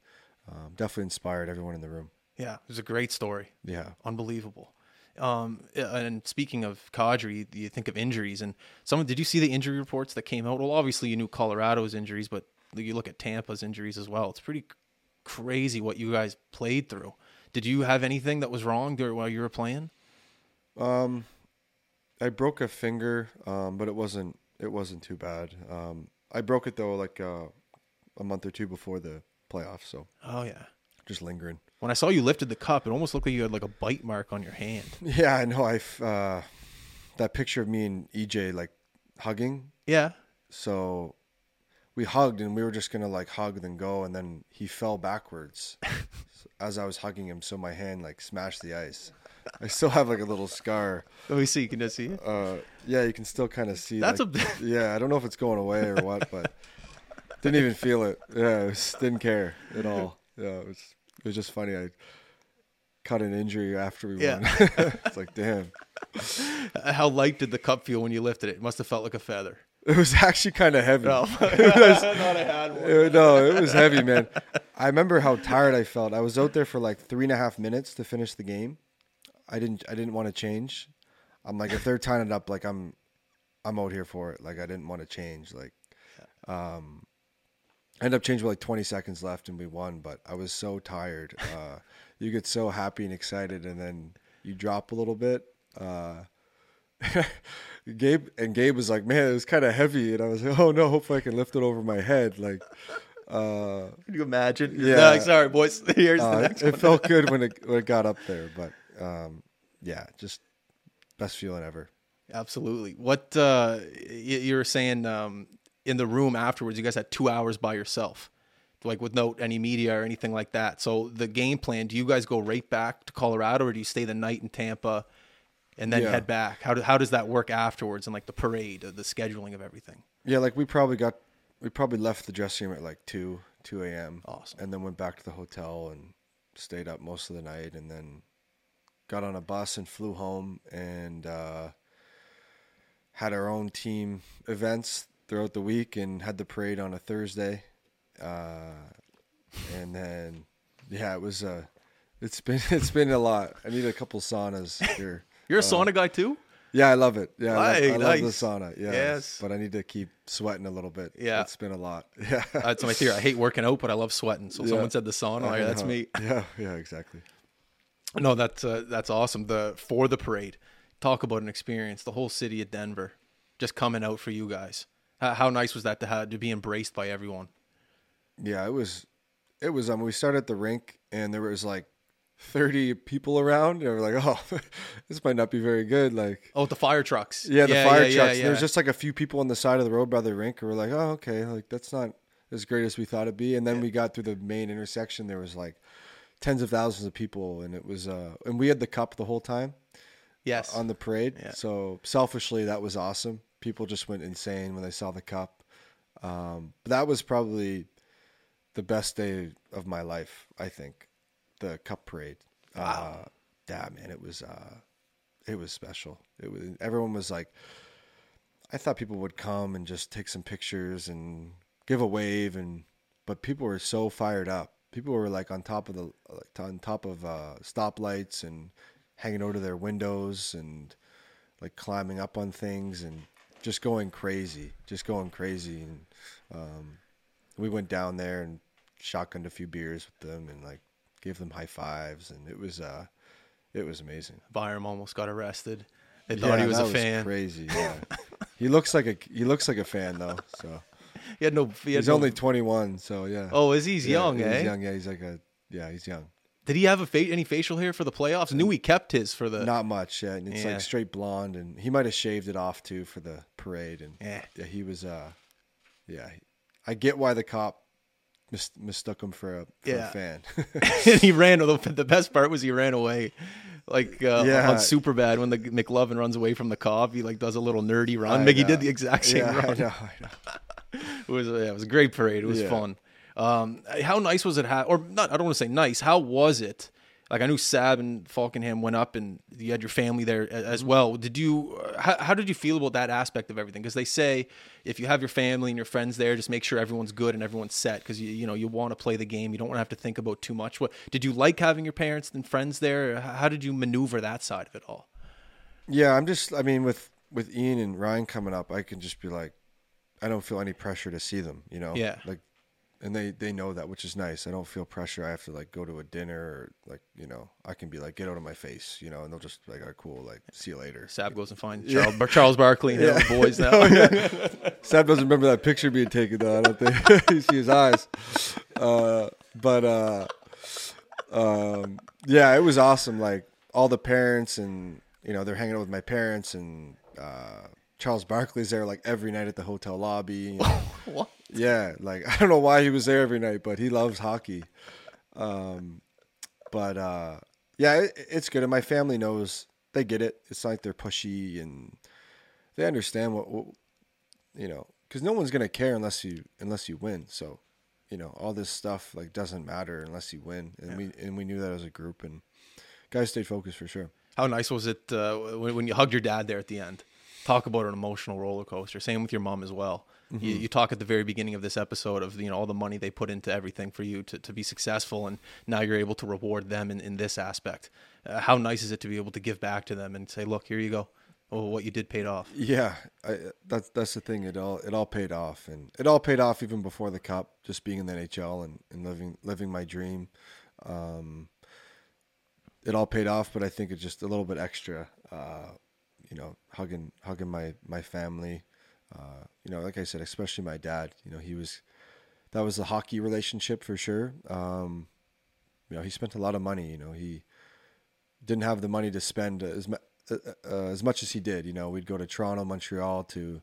um, definitely inspired everyone in the room. Yeah, it was a great story. Yeah. unbelievable. Um, and speaking of Kadri, you think of injuries and some. Did you see the injury reports that came out? Well, obviously you knew Colorado's injuries, but you look at Tampa's injuries as well. It's pretty crazy what you guys played through. Did you have anything that was wrong during while you were playing? Um, I broke a finger, um, but it wasn't it wasn't too bad. Um, I broke it though, like uh, a month or two before the playoffs, so Oh yeah. just lingering. When I saw you lifted the cup, it almost looked like you had like a bite mark on your hand. Yeah, I know. I uh, that picture of me and EJ like hugging. Yeah. So we hugged, and we were just gonna like hug then go, and then he fell backwards as I was hugging him. So my hand like smashed the ice. I still have like a little scar. Let me see. You can I see it? Uh, yeah, you can still kind of see. That's like- a- yeah. I don't know if it's going away or what, but didn't even feel it. Yeah, it was, didn't care at all. Yeah, it was. It was just funny. I caught an injury after we Yeah. won. it's like, damn. How light did the cup feel when you lifted it? It must have felt like a feather. It was actually kind of heavy. Oh. it was, I thought I had one. it- no, it was heavy, man. I remember how tired I felt. I was out there for like three and a half minutes to finish the game. I didn't. I didn't want to change. I'm like, if they're tying it up, like I'm, I'm out here for it. Like I didn't want to change. Like, um, I ended up changing with like 20 seconds left and we won. But I was so tired. Uh, you get so happy and excited, and then you drop a little bit. Uh, Gabe and Gabe was like, "Man, it was kind of heavy," and I was like, "Oh no, hopefully I can lift it over my head." Like, uh, Can you imagine? Yeah. No, sorry, boys. Here's the uh, next it felt good when it when it got up there, but um, yeah, just best feeling ever. Absolutely. What uh, y- you were saying um, in the room afterwards? You guys had two hours by yourself, like with no any media or anything like that. So the game plan: Do you guys go right back to Colorado, or do you stay the night in Tampa and then Yeah. head back? How do, how does that work afterwards and like the parade, the scheduling of everything? Yeah, like we probably got we probably left the dressing room at like two two a.m. Awesome. and then went back to the hotel and stayed up most of the night, and then got on a bus and flew home and uh, had our own team events throughout the week and had the parade on a Thursday, uh, and then yeah, it was uh, it's been it's been a lot. I need a couple saunas here. You're a sauna guy too. Yeah, I love it. Yeah, I, love, I love nice. the sauna. Yes, Yes. but I need to keep sweating a little bit. Yeah. it's been a lot. Yeah, That's my theory. I hate working out, but I love sweating. So Yeah. someone said the sauna. Yeah, that's me. Yeah, yeah, exactly. No, that's uh, that's awesome. The for the parade. Talk about an experience. The whole city of Denver just coming out for you guys. How, how nice was that to have to be embraced by everyone? Yeah, it was. It was. Um, we started at the rink, and there was like thirty people around, and we're like, "Oh, this might not be very good." Like, Oh, the fire trucks. yeah, the fire yeah, trucks. yeah, There was just like a few people on the side of the road by the rink, and we're like, "Oh, okay, like that's not as great as we thought it'd be." And then we got through the main intersection. There was like tens of thousands of people, and it was. uh And we had the cup the whole time. yes. on the parade. Yeah. So selfishly, that was awesome. People just went insane when they saw the cup. Um, but that was probably the best day of my life. I think the cup parade. Uh, yeah, man, it was uh, it was special. It was everyone was like. I thought people would come and just take some pictures and give a wave, and but people were so fired up. People were like on top of the like on top of uh, stoplights and hanging over their windows and like climbing up on things and just going crazy, just going crazy. And um, we went down there and shotgunned a few beers with them and like gave them high fives, and it was uh, it was amazing. Byram almost got arrested. They thought he was a fan. crazy. Yeah, he looks like a he looks like a fan though. So He had no. He had he's no- only 21. So yeah. Oh, is he? He's Yeah, young, he's eh? young. Yeah, he's like a yeah, he's young. Did he have a fa- any facial hair for the playoffs? I knew he kept his for the. Not much. Yeah, and it's Yeah. like straight blonde, and he might have shaved it off too for the parade. And Yeah. yeah, he was. uh Yeah, I get why the cop mis- mistook him for a, for Yeah. a fan. and he ran. The, the best part was he ran away, like uh, Yeah. on Superbad when the McLovin runs away from the cop. He like does a little nerdy run. I Mickey know. did the exact same yeah, I run. know, I know. It was yeah, it was a great parade. It was Yeah. fun. Um, how nice was it? Ha- or not? I don't want to say nice. How was it? Like I knew Sab and Falkenham went up, and you had your family there as well. Did you? uh, How, how did you feel about that aspect of everything? Because they say if you have your family and your friends there, just make sure everyone's good and everyone's set. Because you you know you want to play the game. You don't want to have to think about too much. What did you like having your parents and friends there? How did you maneuver that side of it all? Yeah, I'm just. I mean, with with Ian and Ryan coming up, I can just be like, I don't feel any pressure to see them. You know. Yeah. Like, and they they know that, which is nice. I don't feel pressure. I have to like go to a dinner or like you know I can be like get out of my face, you know, and they'll just like, all right, cool, like see you later. Sab goes and finds Charles, Bar- Charles Barkley and the boys now. Sab doesn't remember that picture being taken though. I don't think you see his eyes. Uh, but uh, um, yeah, it was awesome. Like all the parents and you know they're hanging out with my parents and uh, Charles Barkley's there like every night at the hotel lobby. You know. What? yeah, like I don't know why he was there every night, but he loves hockey. Um, but uh, yeah, it, it's good, and my family knows they get it. It's not like they're pushy and they understand what, what you know, because no one's gonna care unless you unless you win. So, you know, all this stuff like doesn't matter unless you win, and we and we knew that as a group, and guys stayed focused for sure. How nice was it uh, when, when you hugged your dad there at the end? Talk about an emotional roller coaster. Same with your mom as well. Mm-hmm. You, you talk at the very beginning of this episode of you know all the money they put into everything for you to, to be successful, and now you're able to reward them in, in this aspect. Uh, how nice is it to be able to give back to them and say, look, here you go. Oh, what you did paid off. Yeah, I, that's that's the thing. It all it all paid off, and it all paid off even before the cup. Just being in the NHL and, and living living my dream, um, it all paid off. But I think it's just a little bit extra. Uh, you know, hugging hugging my my family. Uh, you know, like I said, especially my dad. You know, he was that was the hockey relationship for sure. Um, you know, he spent a lot of money. You know, he didn't have the money to spend as mu- uh, uh, as much as he did. You know, we'd go to Toronto, Montreal to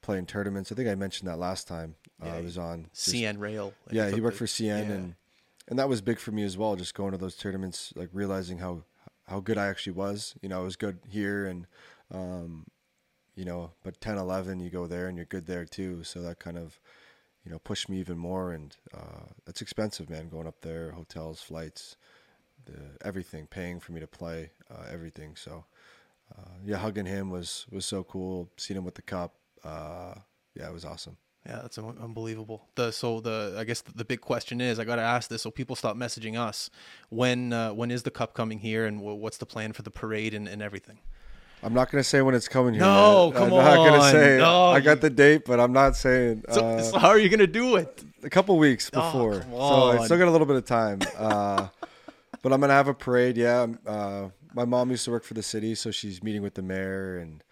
play in tournaments. I think I mentioned that last time uh, Yeah, I was on. Just- CN Rail. like, yeah, he worked the- for CN, yeah. and and that was big for me as well. Just going to those tournaments, like realizing how how good I actually was. You know, I was good here, and um, you know, but 10, 11, you go there and you're good there too. So that kind of you know pushed me even more, and uh, that's expensive, man. Going up there, hotels, flights, the everything, paying for me to play, uh, everything. So uh, yeah, hugging him was was so cool. Seeing him with the cup, uh, yeah, it was awesome. Yeah, that's un- unbelievable. The so the I guess the big question is I got to ask this so people stop messaging us. When uh, when is the cup coming here and wh- what's the plan for the parade and, and everything? I'm not gonna say when it's coming here. No, yet. come I'm not gonna on. say. No, I got the date, but I'm not saying. So, uh, so how are you gonna do it? a couple weeks Oh, before, come so I still got a little bit of time. Uh, but I'm gonna have a parade. Yeah, uh, my mom used to work for the city, so she's meeting with the mayor and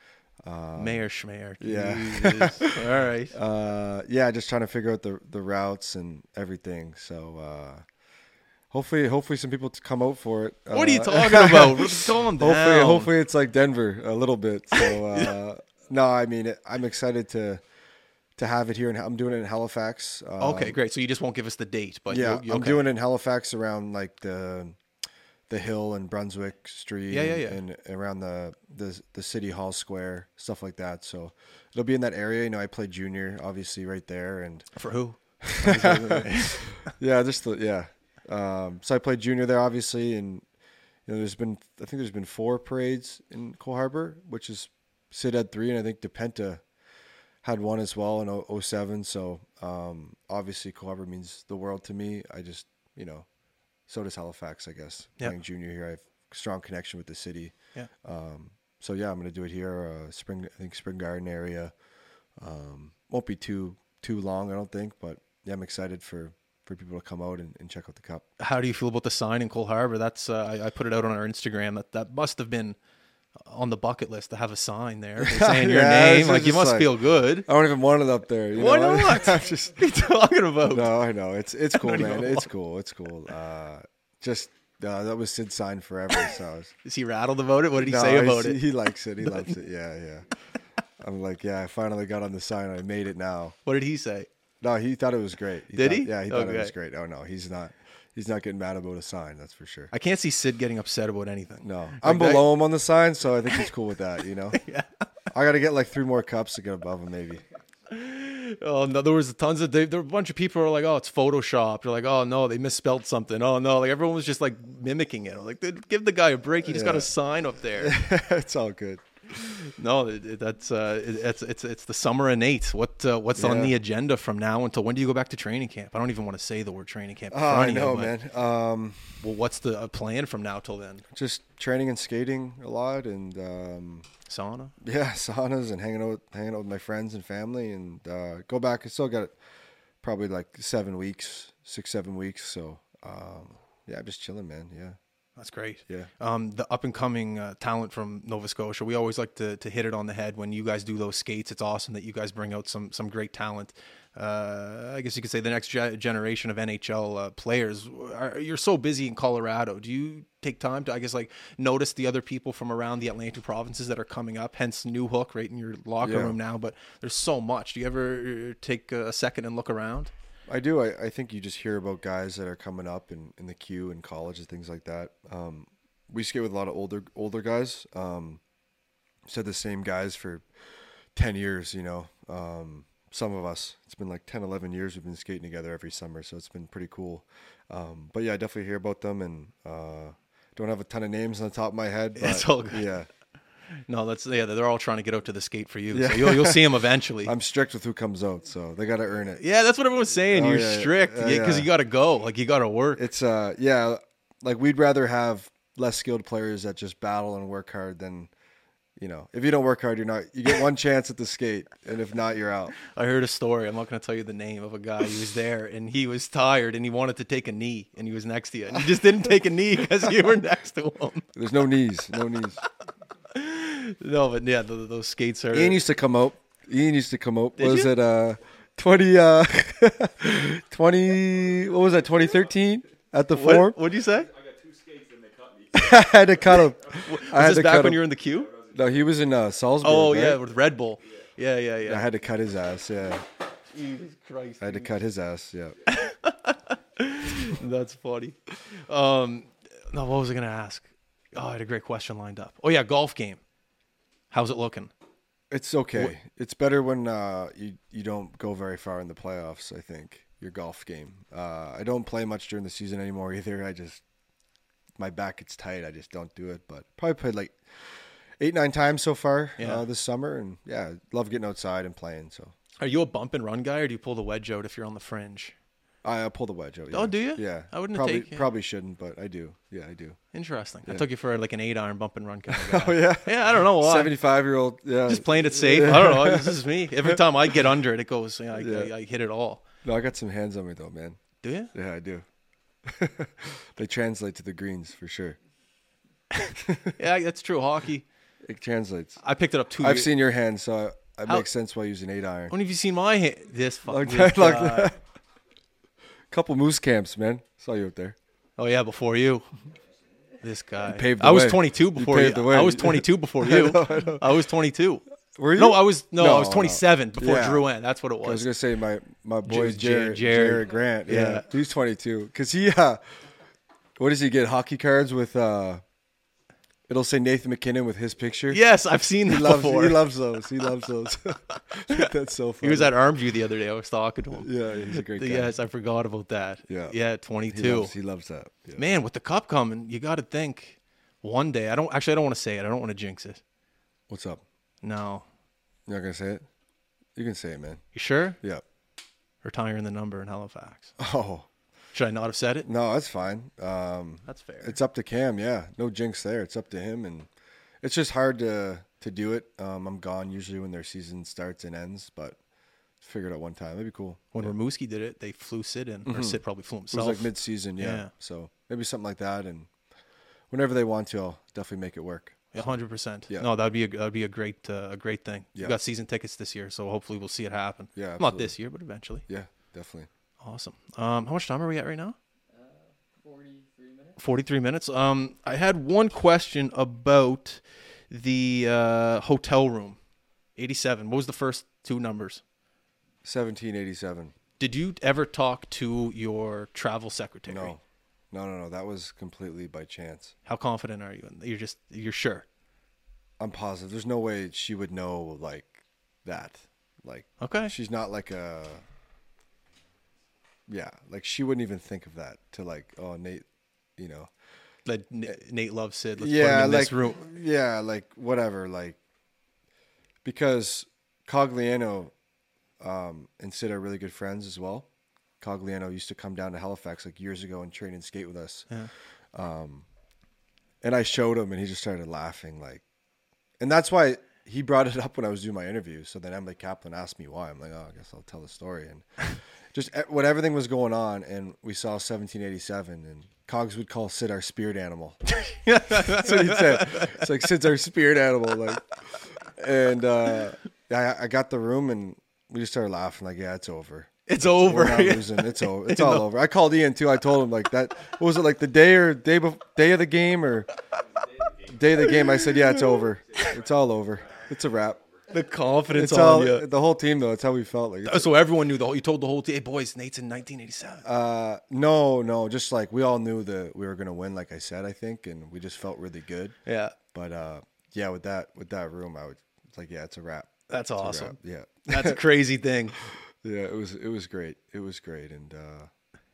Mayor Schmayer. Um, yeah. All right. uh, yeah, just trying to figure out the the routes and everything. So uh, hopefully, hopefully, some people to come out for it. What are you Uh, talking about? Calm down. hopefully, hopefully, it's like Denver a little bit. So uh, no, I mean, I'm excited to to have it here, and I'm doing it in Halifax. Um, Okay, great. So you just won't give us the date, but yeah, you- I'm okay. doing it in Halifax around like the the hill and Brunswick Street. Yeah, yeah, and, yeah. and around the, the the city hall square, stuff like that. So it'll be in that area. You know, I play junior, obviously, right there, and for who? yeah, just the, yeah. Um, so I played junior there, obviously, and you know, there's been I think there's been four parades in Cole Harbor, which is Sid had three, and I think DiPenta had one as well in 07. So um, obviously, Cole Harbor means the world to me. I just you know, so does Halifax, I guess. Yeah. Playing junior here, I have a strong connection with the city. Yeah. Um, so yeah, I'm gonna do it here, uh, spring. I think Spring Garden area. Um, won't be too too long, I don't think, but yeah, I'm excited for for people to come out and, and check out the cup. How do you feel about the sign in Cole Harbor? That's uh, I, I put it out on our Instagram. That that must have been on the bucket list to have a sign there saying your Yeah, name. Like you must like- feel good. I don't even want it up there. You Why know? not? I'm just What are you talking about? no, I know it's it's cool, man. It's cool. It's cool. Uh, just uh, that was Sid's sign forever. So was, Is he rattled about it? What did he No, say about it? He likes it. He loves it. Yeah, yeah. I'm like, yeah, I finally got on the sign. I made it now. What did he say? No, he thought it was great. Did thought- he? Yeah, he thought it was great. Oh no, he's not. He's not getting mad about a sign. That's for sure. I can't see Sid getting upset about anything. No, I'm that- below him on the sign, so I think he's cool with that. You know. yeah. I got to get like three more cups to get above him, maybe. Oh no, there was tons of they, there were a bunch of people who were like, oh, it's Photoshop. They're like, oh no, they misspelled something. Oh no, like everyone was just like mimicking it. I'm like, give the guy a break. He just got a sign up there. it's all good. no, it, it- that's uh, it, it's it's it's the summer innate. What uh, what's on the agenda from now until when do you go back to training camp? I don't even want to say the word training camp. Oh, I you, know, but- man. Um, Well, what's the uh, plan from now till then? just training and skating a lot, and um, Sauna. yeah, saunas and hanging out, hanging out with my friends and family, and uh, go back. I still got probably like seven weeks, six, seven weeks. So um, yeah, I'm just chilling, man. Yeah, That's great. Yeah. Um, the up and coming uh, talent from Nova Scotia. We always like to, to hit it on the head when you guys do those skates. It's awesome that you guys bring out some some great talent. Uh, I guess you could say the next ge- generation of NHL uh, players. Are, you're so busy in Colorado. Do you take time to, I guess, like notice the other people from around the Atlantic provinces that are coming up? Hence, Newhook right in your locker Yeah. room now. But there's so much. Do you ever uh, take a second and look around? I do. I, I think you just hear about guys that are coming up in, in the queue in college and things like that. Um, we skate with a lot of older older guys. Um, said the same guys for 10 years, you know. Um, some of us, it's been like 10, 11 years we've been skating together every summer, so it's been pretty cool. Um, but yeah, I definitely hear about them and uh, don't have a ton of names on the top of my head. But It's all good. Yeah. No, that's yeah. They're all trying to get out to the skate for you. Yeah. So you'll, you'll see them eventually. I'm strict with who comes out, so they got to earn it. Yeah, that's what everyone's saying. Oh, You're yeah, strict Yeah, because yeah. you got to go. Like you got to work. It's uh yeah, like we'd rather have less skilled players that just battle and work hard than you know, if you don't work hard, you're not you get one chance at the skate and if not, you're out. I heard a story. I'm not going to tell you the name of a guy. He was there and he was tired and he wanted to take a knee and he was next to you and he just didn't take a knee because you were next to him. There's no knees, no knees. No, but yeah, th those skates are. Ian used to come out. Ian used to come out. Did was you? it uh 20 uh 20 what was that 2013 at the what? forum? What'd you say? I had to cut him. I Was had this to back cut when him. you were in the queue? No, he was in uh, Salzburg. Oh right? yeah, with Red Bull. Yeah, yeah, yeah. I had to cut his ass. Yeah, Jesus Christ. I had to cut his ass. Yeah. That's funny. Um, no, what was I going to ask? Oh, I had a great question lined up. Oh yeah, golf game. How's it looking? It's okay. It's better when uh, you you don't go very far in the playoffs. I think your golf game. Uh, I don't play much during the season anymore either. I just my back gets tight. I just don't do it. But probably played like eight nine times so far Yeah. uh, this summer, and yeah, love getting outside and playing. So Are you a bump and run guy, or do you pull the wedge out if you're on the fringe? I, I pull the wedge out. Oh, oh yeah. do you? Yeah. I wouldn't probably taken- probably shouldn't, but I do. Yeah, I do. Interesting. I took you for like an eight iron bump and run kind of guy. Oh yeah. Yeah, I don't know why. Seventy-five year old. Yeah. Just playing it safe. I don't know. This is me. Every time I get under it, it goes. Yeah, I, Yeah. I, I hit it all. No, I got some hands on me though, man. Do you? Yeah, I do. they translate to the greens for sure. Yeah, that's true. Hockey. It translates. I picked it up two. I've years- seen your hand, so it makes sense why you use an eight iron. When have you seen my hand? This fucking Like that, like that. Couple moose camps, man. Saw you up there. Oh yeah, before you. This guy. paved the I was 22 before you. paved the way. I was 22 before you. I, was 22. Were you? No, I was no, I was No, no. 27 before Yeah. Drew N. That's what it was. I was was. gonna say my my boy Jared, Jared. Jared Grant. Yeah. Yeah. he's 22. Cause he, uh, what does he get? Hockey cards with uh, it'll say Nathan MacKinnon with his picture. Yes, I've seen he that loves before. he loves those. He loves those. That's so funny. He was at Armview the other day. I was talking to him. Yeah, he's a great guy. Yes, I forgot about that. Yeah. Yeah, he 22. loves, he loves that. Yeah. Man, with the cup coming, you got to think one day. I don't actually. I don't want to say it. I don't want to jinx it. What's up? No, You're not gonna say it? You can say it, man. you sure? Yeah. Retiring the number in Halifax. Oh Should I not have said it? no, that's fine. Um, That's fair. it's up to Cam. Yeah, no jinx there. It's up to him, and it's just hard to to do it. Um, I'm gone usually when their season starts and ends, but figure it out one time. That'd be cool. when Rimouski did it, they flew Sid in, or Sid probably flew It was himself. like mid season, yeah. Yeah. So maybe something like that, and whenever they want to, I'll definitely make it work. A hundred percent. Yeah. No, that'd be a that'd be a great uh, a great thing. Yeah. You got season tickets this year, so hopefully we'll see it happen. Yeah, Not this year, but eventually. Yeah, definitely. Awesome. Um, how much time are we at right now? Forty-three minutes. Um, I had one question about the uh, hotel room. Eighty-seven. What was the first two numbers? Seventeen eighty seven. Did you ever talk to your travel secretary? No, no, no, no. That was completely by chance. How confident are you? in You're just you're sure. I'm positive. There's no way she would know like that. Like Okay. she's not like a yeah like she wouldn't even think of that to like oh nate you know N- Nate loves Sid. Let's yeah like this room. yeah like whatever like because cogliano um and sid are really good friends as well cogliano used to come down to halifax like years ago and train and skate with us Yeah. um and i showed him and he just started laughing like and that's why he brought it up when I was doing my interview. So then Emily Kaplan asked me why. I'm like, oh, I guess I'll tell the story. And just when everything was going on, and we saw 1787, and Cogs would call Sid our spirit animal. That's what he said. It's like Sid's our spirit animal. Like, and uh, I, I got the room, and we just started laughing. Like, yeah, it's over. It's over. It's over. It's all over. I called Ian too. I told him like that. What was it like the day or day bef- day of the game or day of the game? I said, yeah, it's over. It's all over. It's a wrap. The confidence It's on all you. the whole team though. That's how we felt. Like, So everyone knew the whole. You told the whole team, "Hey boys, Nate's in 1987." uh, no, no, just like we all knew that we were gonna win. Like I said, I think, and we just felt really good. yeah, But uh, yeah, with that with that room, I would it's like, yeah, it's a wrap. that's It's awesome. wrap. Yeah. That's a crazy thing. Yeah, it was it was great. It was great, and uh,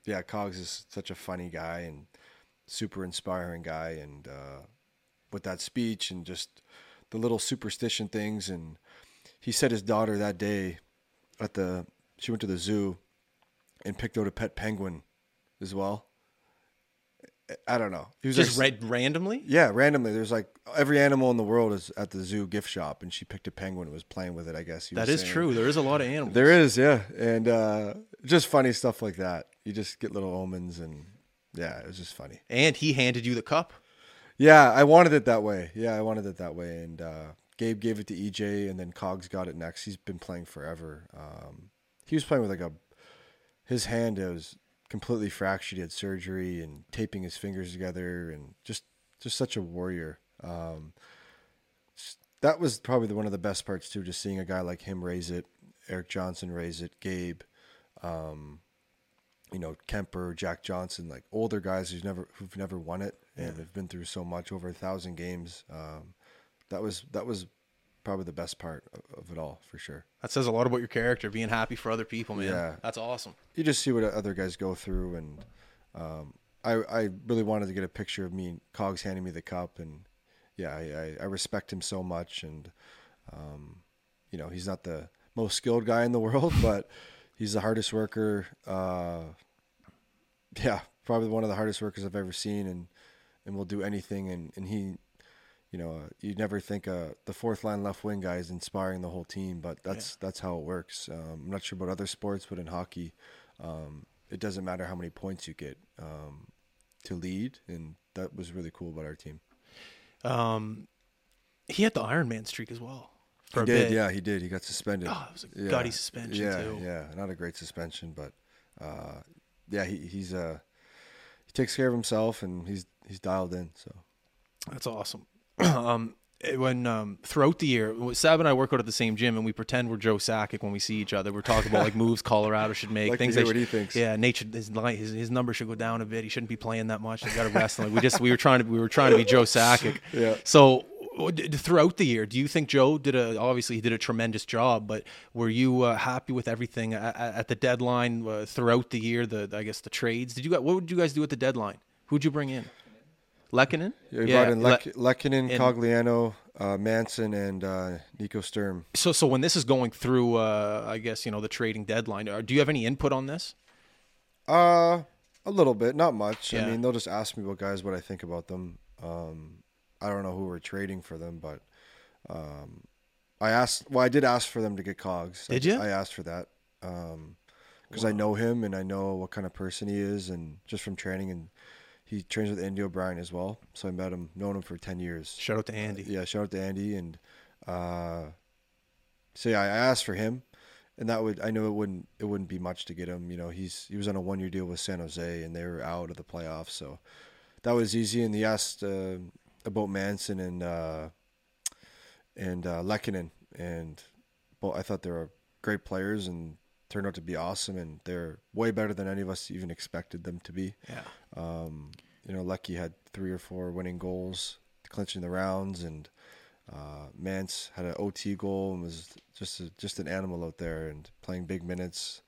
yeah, Cogs is such a funny guy and super inspiring guy, and uh, with that speech and just the little superstition things, and he said his daughter that day at the she went to the zoo and picked out a pet penguin as well. I don't know. He was Just like, read randomly. yeah, randomly. There's like every animal in the world is at the zoo gift shop, and she picked a penguin and was playing with it. I guess That is saying. true. There is a lot of animals. There is, yeah, and uh, just funny stuff like that. You just get little omens, and yeah, it was just funny. And he handed you the cup. Yeah, I wanted it that way. Yeah, I wanted it that way, and uh, Gabe gave it to EJ, and then Cogs got it next. He's been playing forever. Um, he was playing with like a his hand was completely fractured. He had surgery and taping his fingers together, and just just such a warrior. Um, that was probably the, one of the best parts too. Just seeing a guy like him raise it, Erik Johnson raise it, Gabe, um, you know Kuemper, Jack Johnson, like older guys who've never who've never won it and have been through so much over a thousand games. Um, that was that was probably the best part of, it all for sure. That says a lot about your character, being happy for other people, man. Yeah. That's awesome. you just see what other guys go through and um, I, I really wanted to get a picture of me and cogs handing me the cup and yeah I, I, I respect him so much and um, you know he's not the most skilled guy in the world but he's the hardest worker uh, yeah, probably one of the hardest workers I've ever seen, and and will do anything. And and he, you know, uh, you never think uh, the fourth line left wing guy is inspiring the whole team, but that's that's how it works. Um, I'm not sure about other sports, but in hockey, um, it doesn't matter how many points you get um, to lead, and that was really cool about our team. Um, he had the Iron Man streak as well. For he a did, bit. yeah, he did. He got suspended. Oh, it was a gutty suspension, yeah, too. Yeah, not a great suspension, but uh, yeah, he, he's uh, he takes care of himself and he's he's dialed in. So That's awesome. um, when um, throughout the year, Sab and I work out at the same gym, and we pretend we're Joe Sakic when we see each other. We're talking about like moves Colorado should make, Like to things hear they what should- he thinks. Yeah, should, his, his his number should go down a bit. He shouldn't be playing that much. They got to rest. Like we just we were trying to we were trying to be Joe Sakic. Yeah. So throughout the year, do you think Joe did a obviously he did a tremendous job, but were you uh, happy with everything at, at the deadline uh, throughout the year? The I guess the trades. Did you what would you guys do at the deadline? Who'd you bring in? Lehkonen? yeah, brought in Le- Lehkonen, and- Cogliano, uh, Manson, and uh, Nico Sturm. So, so when this is going through, uh, I guess you know the trading deadline. uh, Do you have any input on this? Uh, a little bit, not much. Yeah. I mean, they'll just ask me what guys what I think about them. Um, I don't know who we're trading for them, but um, I asked. Well, I did ask for them to get Cogs. Did I, you? I asked for that because I know him and I know what kind of person he is, and just from training and he trains with Andy O'Brien as well. So I met him, known him for ten years. Shout out to Andy. Yeah, shout out to Andy and uh, so yeah, I asked for him, and that would I know it wouldn't it wouldn't be much to get him. You know, he's he was on a one year deal with San Jose, and they were out of the playoffs, so that was easy. And he asked uh, about Manson and uh, and uh, Lehkonen, and well, I thought they were great players and turned out to be awesome, and they're way better than any of us even expected them to be. Yeah. Um, you know, Lecky had three or four winning goals, clinching the rounds, and uh, Mance had an OT goal and was just a, just an animal out there and playing big minutes.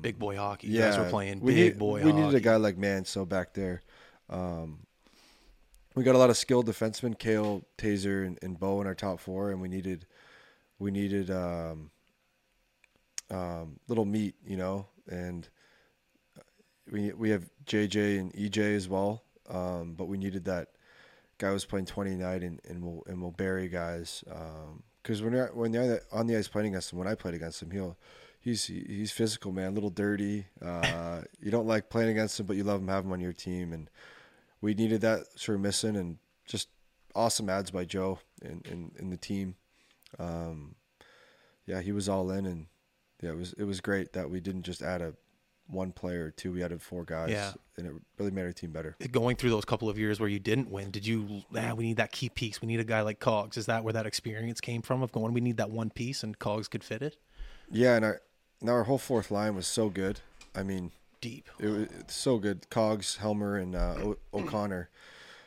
Big boy hockey. You guys were playing we big need- boy We hockey. needed a guy like Mance so back there. Um, we got a lot of skilled defensemen, Cale, Taser, and, and Bo in our top four, and we needed we needed um, um, little meat, you know, and we we have JJ and EJ as well, um, but we needed that guy who was playing twenty night and and will and will bury guys because when you're when you're on the ice playing against him, when I played against him, he'll he's he's physical man, a little dirty. Uh, you don't like playing against him, but you love him, have him on your team, and we needed that sort of missing, and just awesome ads by Joe and in, in the team. Um, yeah, he was all in, and yeah, it was it was great that we didn't just add a one player or two. We added four guys, Yeah. and it really made our team better. Going through those couple of years where you didn't win, did you? Ah, we need that key piece. We need a guy like Cogs. Is that where that experience came from? Of going, we need that one piece, and Cogs could fit it Yeah, and our and our whole fourth line was so good. I mean, deep. it was so good. Cogs, Helmer, and uh, o- O'Connor.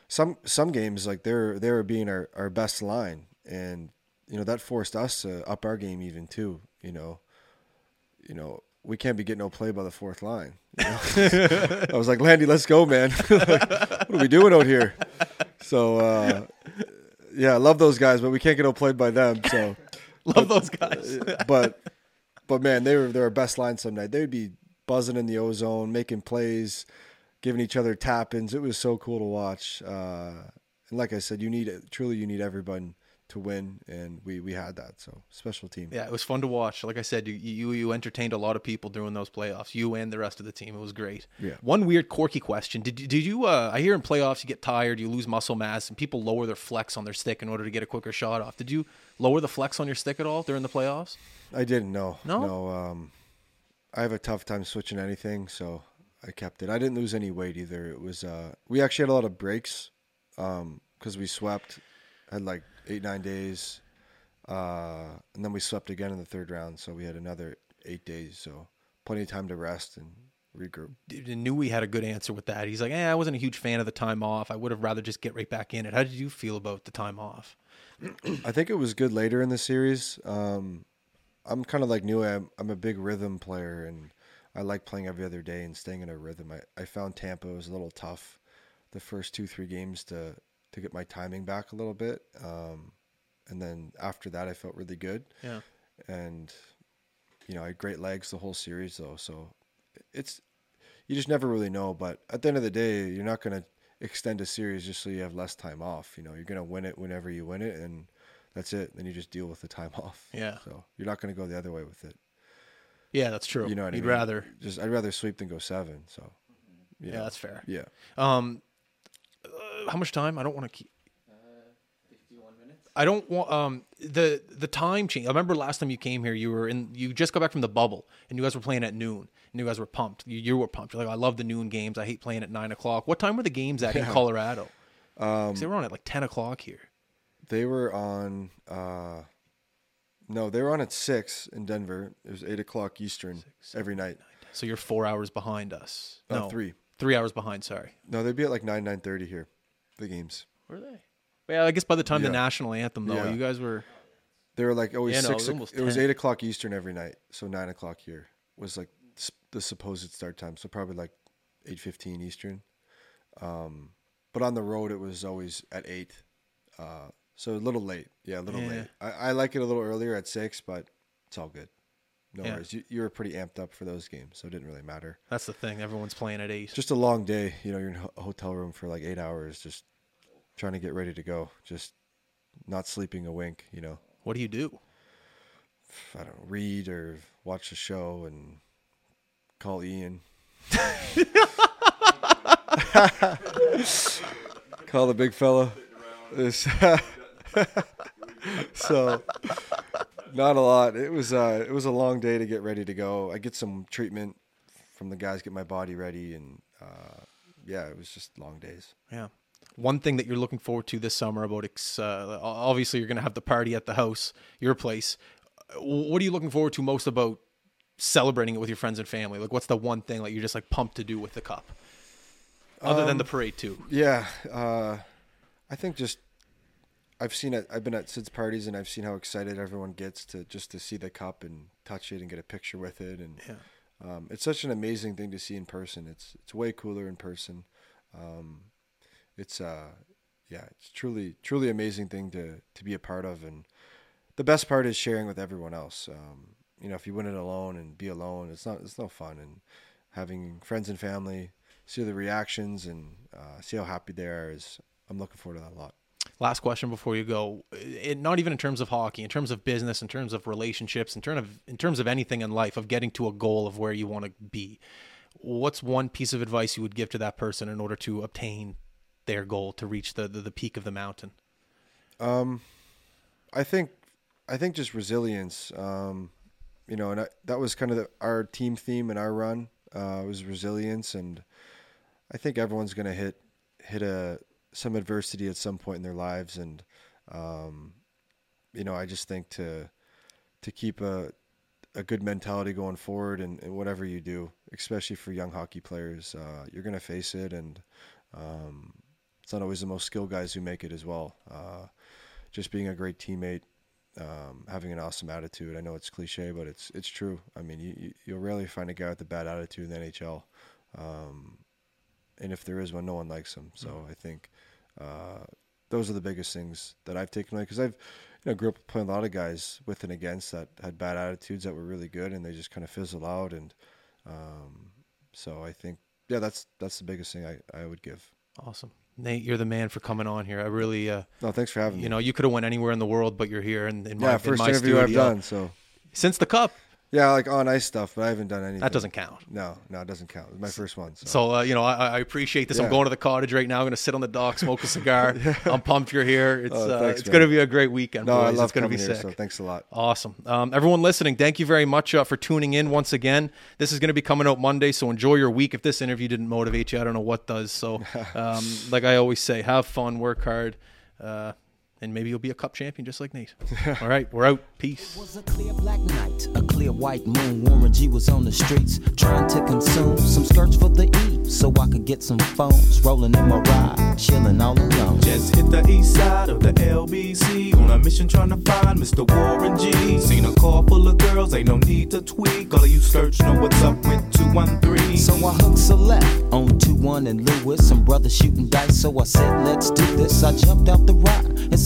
Some some games like they're they were being our, our best line, and you know that forced us to up our game even too. You know, you know we can't be getting no play by the fourth line. you know? I was like, Landy, let's go, man. Like, what are we doing out here? So uh, yeah, I love those guys, but we can't get outplayed by them. So Love those guys. but but man, they were they were best line some night. They'd be buzzing in the ozone, making plays, giving each other tap ins. It was so cool to watch. Uh, and like I said, you need truly you need everyone to win, and we we had that. So special team. Yeah, it was fun to watch. Like I said, you you, you entertained a lot of people during those playoffs. You and the rest of the team. It was great. Yeah. One weird, quirky question: Did you- did you? Uh, I hear in playoffs you get tired, you lose muscle mass, and people lower their flex on their stick in order to get a quicker shot off. Did you lower the flex on your stick at all during the playoffs? I didn't know. No? no. Um, I have a tough time switching anything, so I kept it. I didn't lose any weight either. It was uh, we actually had a lot of breaks because we swept, had like eight nine days, uh, and then we swept again in the third round. So we had another eight days. So plenty of time to rest and regroup. Dude, knew we had a good answer with that. He's like, "Eh, I wasn't a huge fan of the time off. I would have rather just get right back in it." How did you feel about the time off? I think it was good later in the series. Um, I'm kind of like new. I'm, I'm a big rhythm player, and I like playing every other day and staying in a rhythm. I, I found Tampa was a little tough the first two three games to to get my timing back a little bit, um, and then after that I felt really good. Yeah. and you know I had great legs the whole series though. So it's you just never really know. But at the end of the day, you're not going to extend a series just so you have less time off. You know, you're going to win it whenever you win it, and that's it. Then you just deal with the time off. Yeah. So you're not going to go the other way with it. Yeah, that's true. You know what I You'd mean? rather. Just I'd rather sweep than go seven. So you Yeah, that's fair. yeah. Um, how much time? I don't want to keep. Fifty-one minutes. I don't want um the the time change. I remember last time you came here, you were in. You just got back from the bubble, and you guys were playing at noon, and you guys were pumped. You, you were pumped. You're like, I love the noon games. I hate playing at nine o'clock. What time were the games at in Colorado? Um, they were on at like ten o'clock here. They were on. uh No, they were on at six in Denver. It was eight o'clock Eastern every night. So you're four hours behind us. Uh, No, three. Three hours behind. Sorry. No, they'd be at like nine nine thirty here. The games. Were they? Yeah, I guess by the time the national anthem, though, Yeah. you guys were. They were like always Yeah, no, it six. was o- it was eight o'clock Eastern every night, so nine o'clock here was like the supposed start time. So probably like eight fifteen Eastern. Um, but on the road it was always at eight. Uh, so a little late. Yeah, a little Yeah. late. I, I like it a little earlier at six, but it's all good. No Yeah. worries. You, you were pretty amped up for those games, so it didn't really matter. That's the thing. Everyone's playing at eight. Just a long day. You know, you're in a hotel room for like eight hours, just trying to get ready to go. Just not sleeping a wink. You know. What do you do? I don't know, read or watch the show and call Ian. call the big fella. This- so not a lot. It was uh, it was a long day to get ready to go. I get some treatment from the guys, get my body ready, and uh, yeah, it was just long days. Yeah. One thing that you're looking forward to this summer about ex- uh, obviously you're going to have the party at the house, your place. What are you looking forward to most about celebrating it with your friends and family? Like, what's the one thing like you're just like pumped to do with the cup, other than the parade too? Yeah, uh, I think just I've seen it. I've been at Sid's parties and I've seen how excited everyone gets to just to see the cup and touch it and get a picture with it. And Yeah. um, it's such an amazing thing to see in person. It's it's way cooler in person. Um, it's uh, yeah, it's truly truly amazing thing to to be a part of. And the best part is sharing with everyone else. Um, you know, if you win it alone and be alone, it's not it's no fun. And having friends and family see the reactions and uh, see how happy they are is I'm looking forward to that a lot. Last question before you go. It, not even in terms of hockey, in terms of business, in terms of relationships, in terms of in terms of anything in life, of getting to a goal of where you want to be. What's one piece of advice you would give to that person in order to obtain their goal to reach the the, the peak of the mountain? Um, I think I think just resilience. Um, you know, and I, that was kind of the, our team theme in our run uh, was resilience, and I think everyone's gonna hit hit a some adversity at some point in their lives, and um, you know, I just think to to keep a a good mentality going forward and, and whatever you do, especially for young hockey players, uh, you're gonna face it, and um, it's not always the most skilled guys who make it as well. Uh, just being a great teammate, um, having an awesome attitude. I know it's cliche, but it's it's true. I mean, you, you you'll rarely find a guy with a bad attitude in the NHL, um, and if there is one, no one likes him. So I think uh, those are the biggest things that I've taken away because I've you know grew up playing a lot of guys with and against that had bad attitudes that were really good and they just kind of fizzle out and um, so I think yeah that's that's the biggest thing I, I would give. Awesome. Nate, you're the man for coming on here. I really, uh, No, thanks for having me. you know, you could have went anywhere in the world, but you're here in, in my, yeah, in first my interview I've done. So Since the cup, yeah, like on ice stuff, but I haven't done anything. that doesn't count. No, no, it doesn't count. It's my first one. So, So, uh, you know, I, I appreciate this. I'm going to the cottage right now. I'm going to sit on the dock, smoke a cigar. I'm pumped you're here. It's, Oh, uh, it's going to be a great weekend, no, boys. I love it's going to be coming here. sick. So thanks a lot. Awesome. Um, everyone listening, thank you very much uh, for tuning in once again. This is going to be coming out Monday, so enjoy your week. If this interview didn't motivate you, I don't know what does. So, um, like I always say, have fun, work hard, uh, and maybe you'll be a cup champion just like Nate. All right, we're out. Peace. was a clear black night, a clear white moon. Warren G was on the streets trying to consume some skirts for the E, so I could get some phones. Rolling in my ride, chilling all alone. Just hit the east side of the LBC on a mission trying to find Mr. Warren G. Seen a car full of girls, ain't no need to tweak. All of you search know what's up with 213. So I hooked select on 2 1 and Lewis. Some brothers shooting dice, so I said, Let's do this. I jumped out the ride and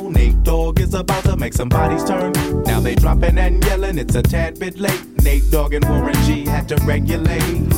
Nate Dogg is about to make some bodies turn. Now they dropping and yelling, it's a tad bit late. Nate Dogg and Warren G had to regulate.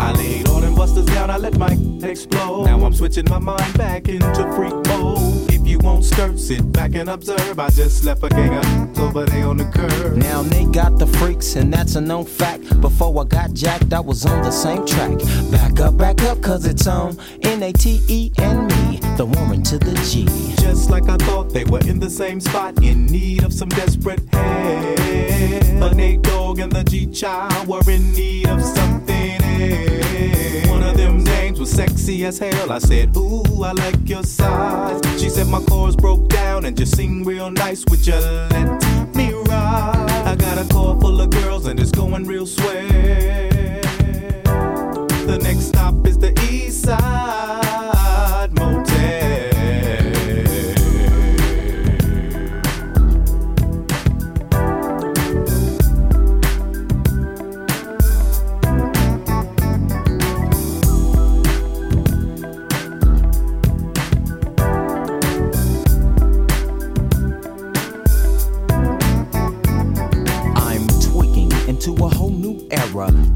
I laid all them busters down, I let my explode. Now I'm switching my mind back into freak mode. If you won't skirt, sit back and observe. I just left a gang of over there on the curb. Now they got the freaks, and that's a known fact. Before I got jacked, I was on the same track. Back up, back up, cause it's on N A T E and me, the woman to the G. Just like I thought they were in the same spot, in need of some desperate help. But Nate Dogg and the G Child were in need of something else. One of them names was sexy as hell. I said, Ooh, I like your size. She said my chords broke down and just sing real nice. with your let me? I got a car full of girls and it's going real swell. The next stop is the East Side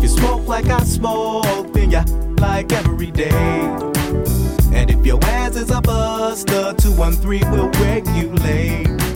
If you smoke like I smoke, then you like every day. And if your ass is a buster, 213 will regulate.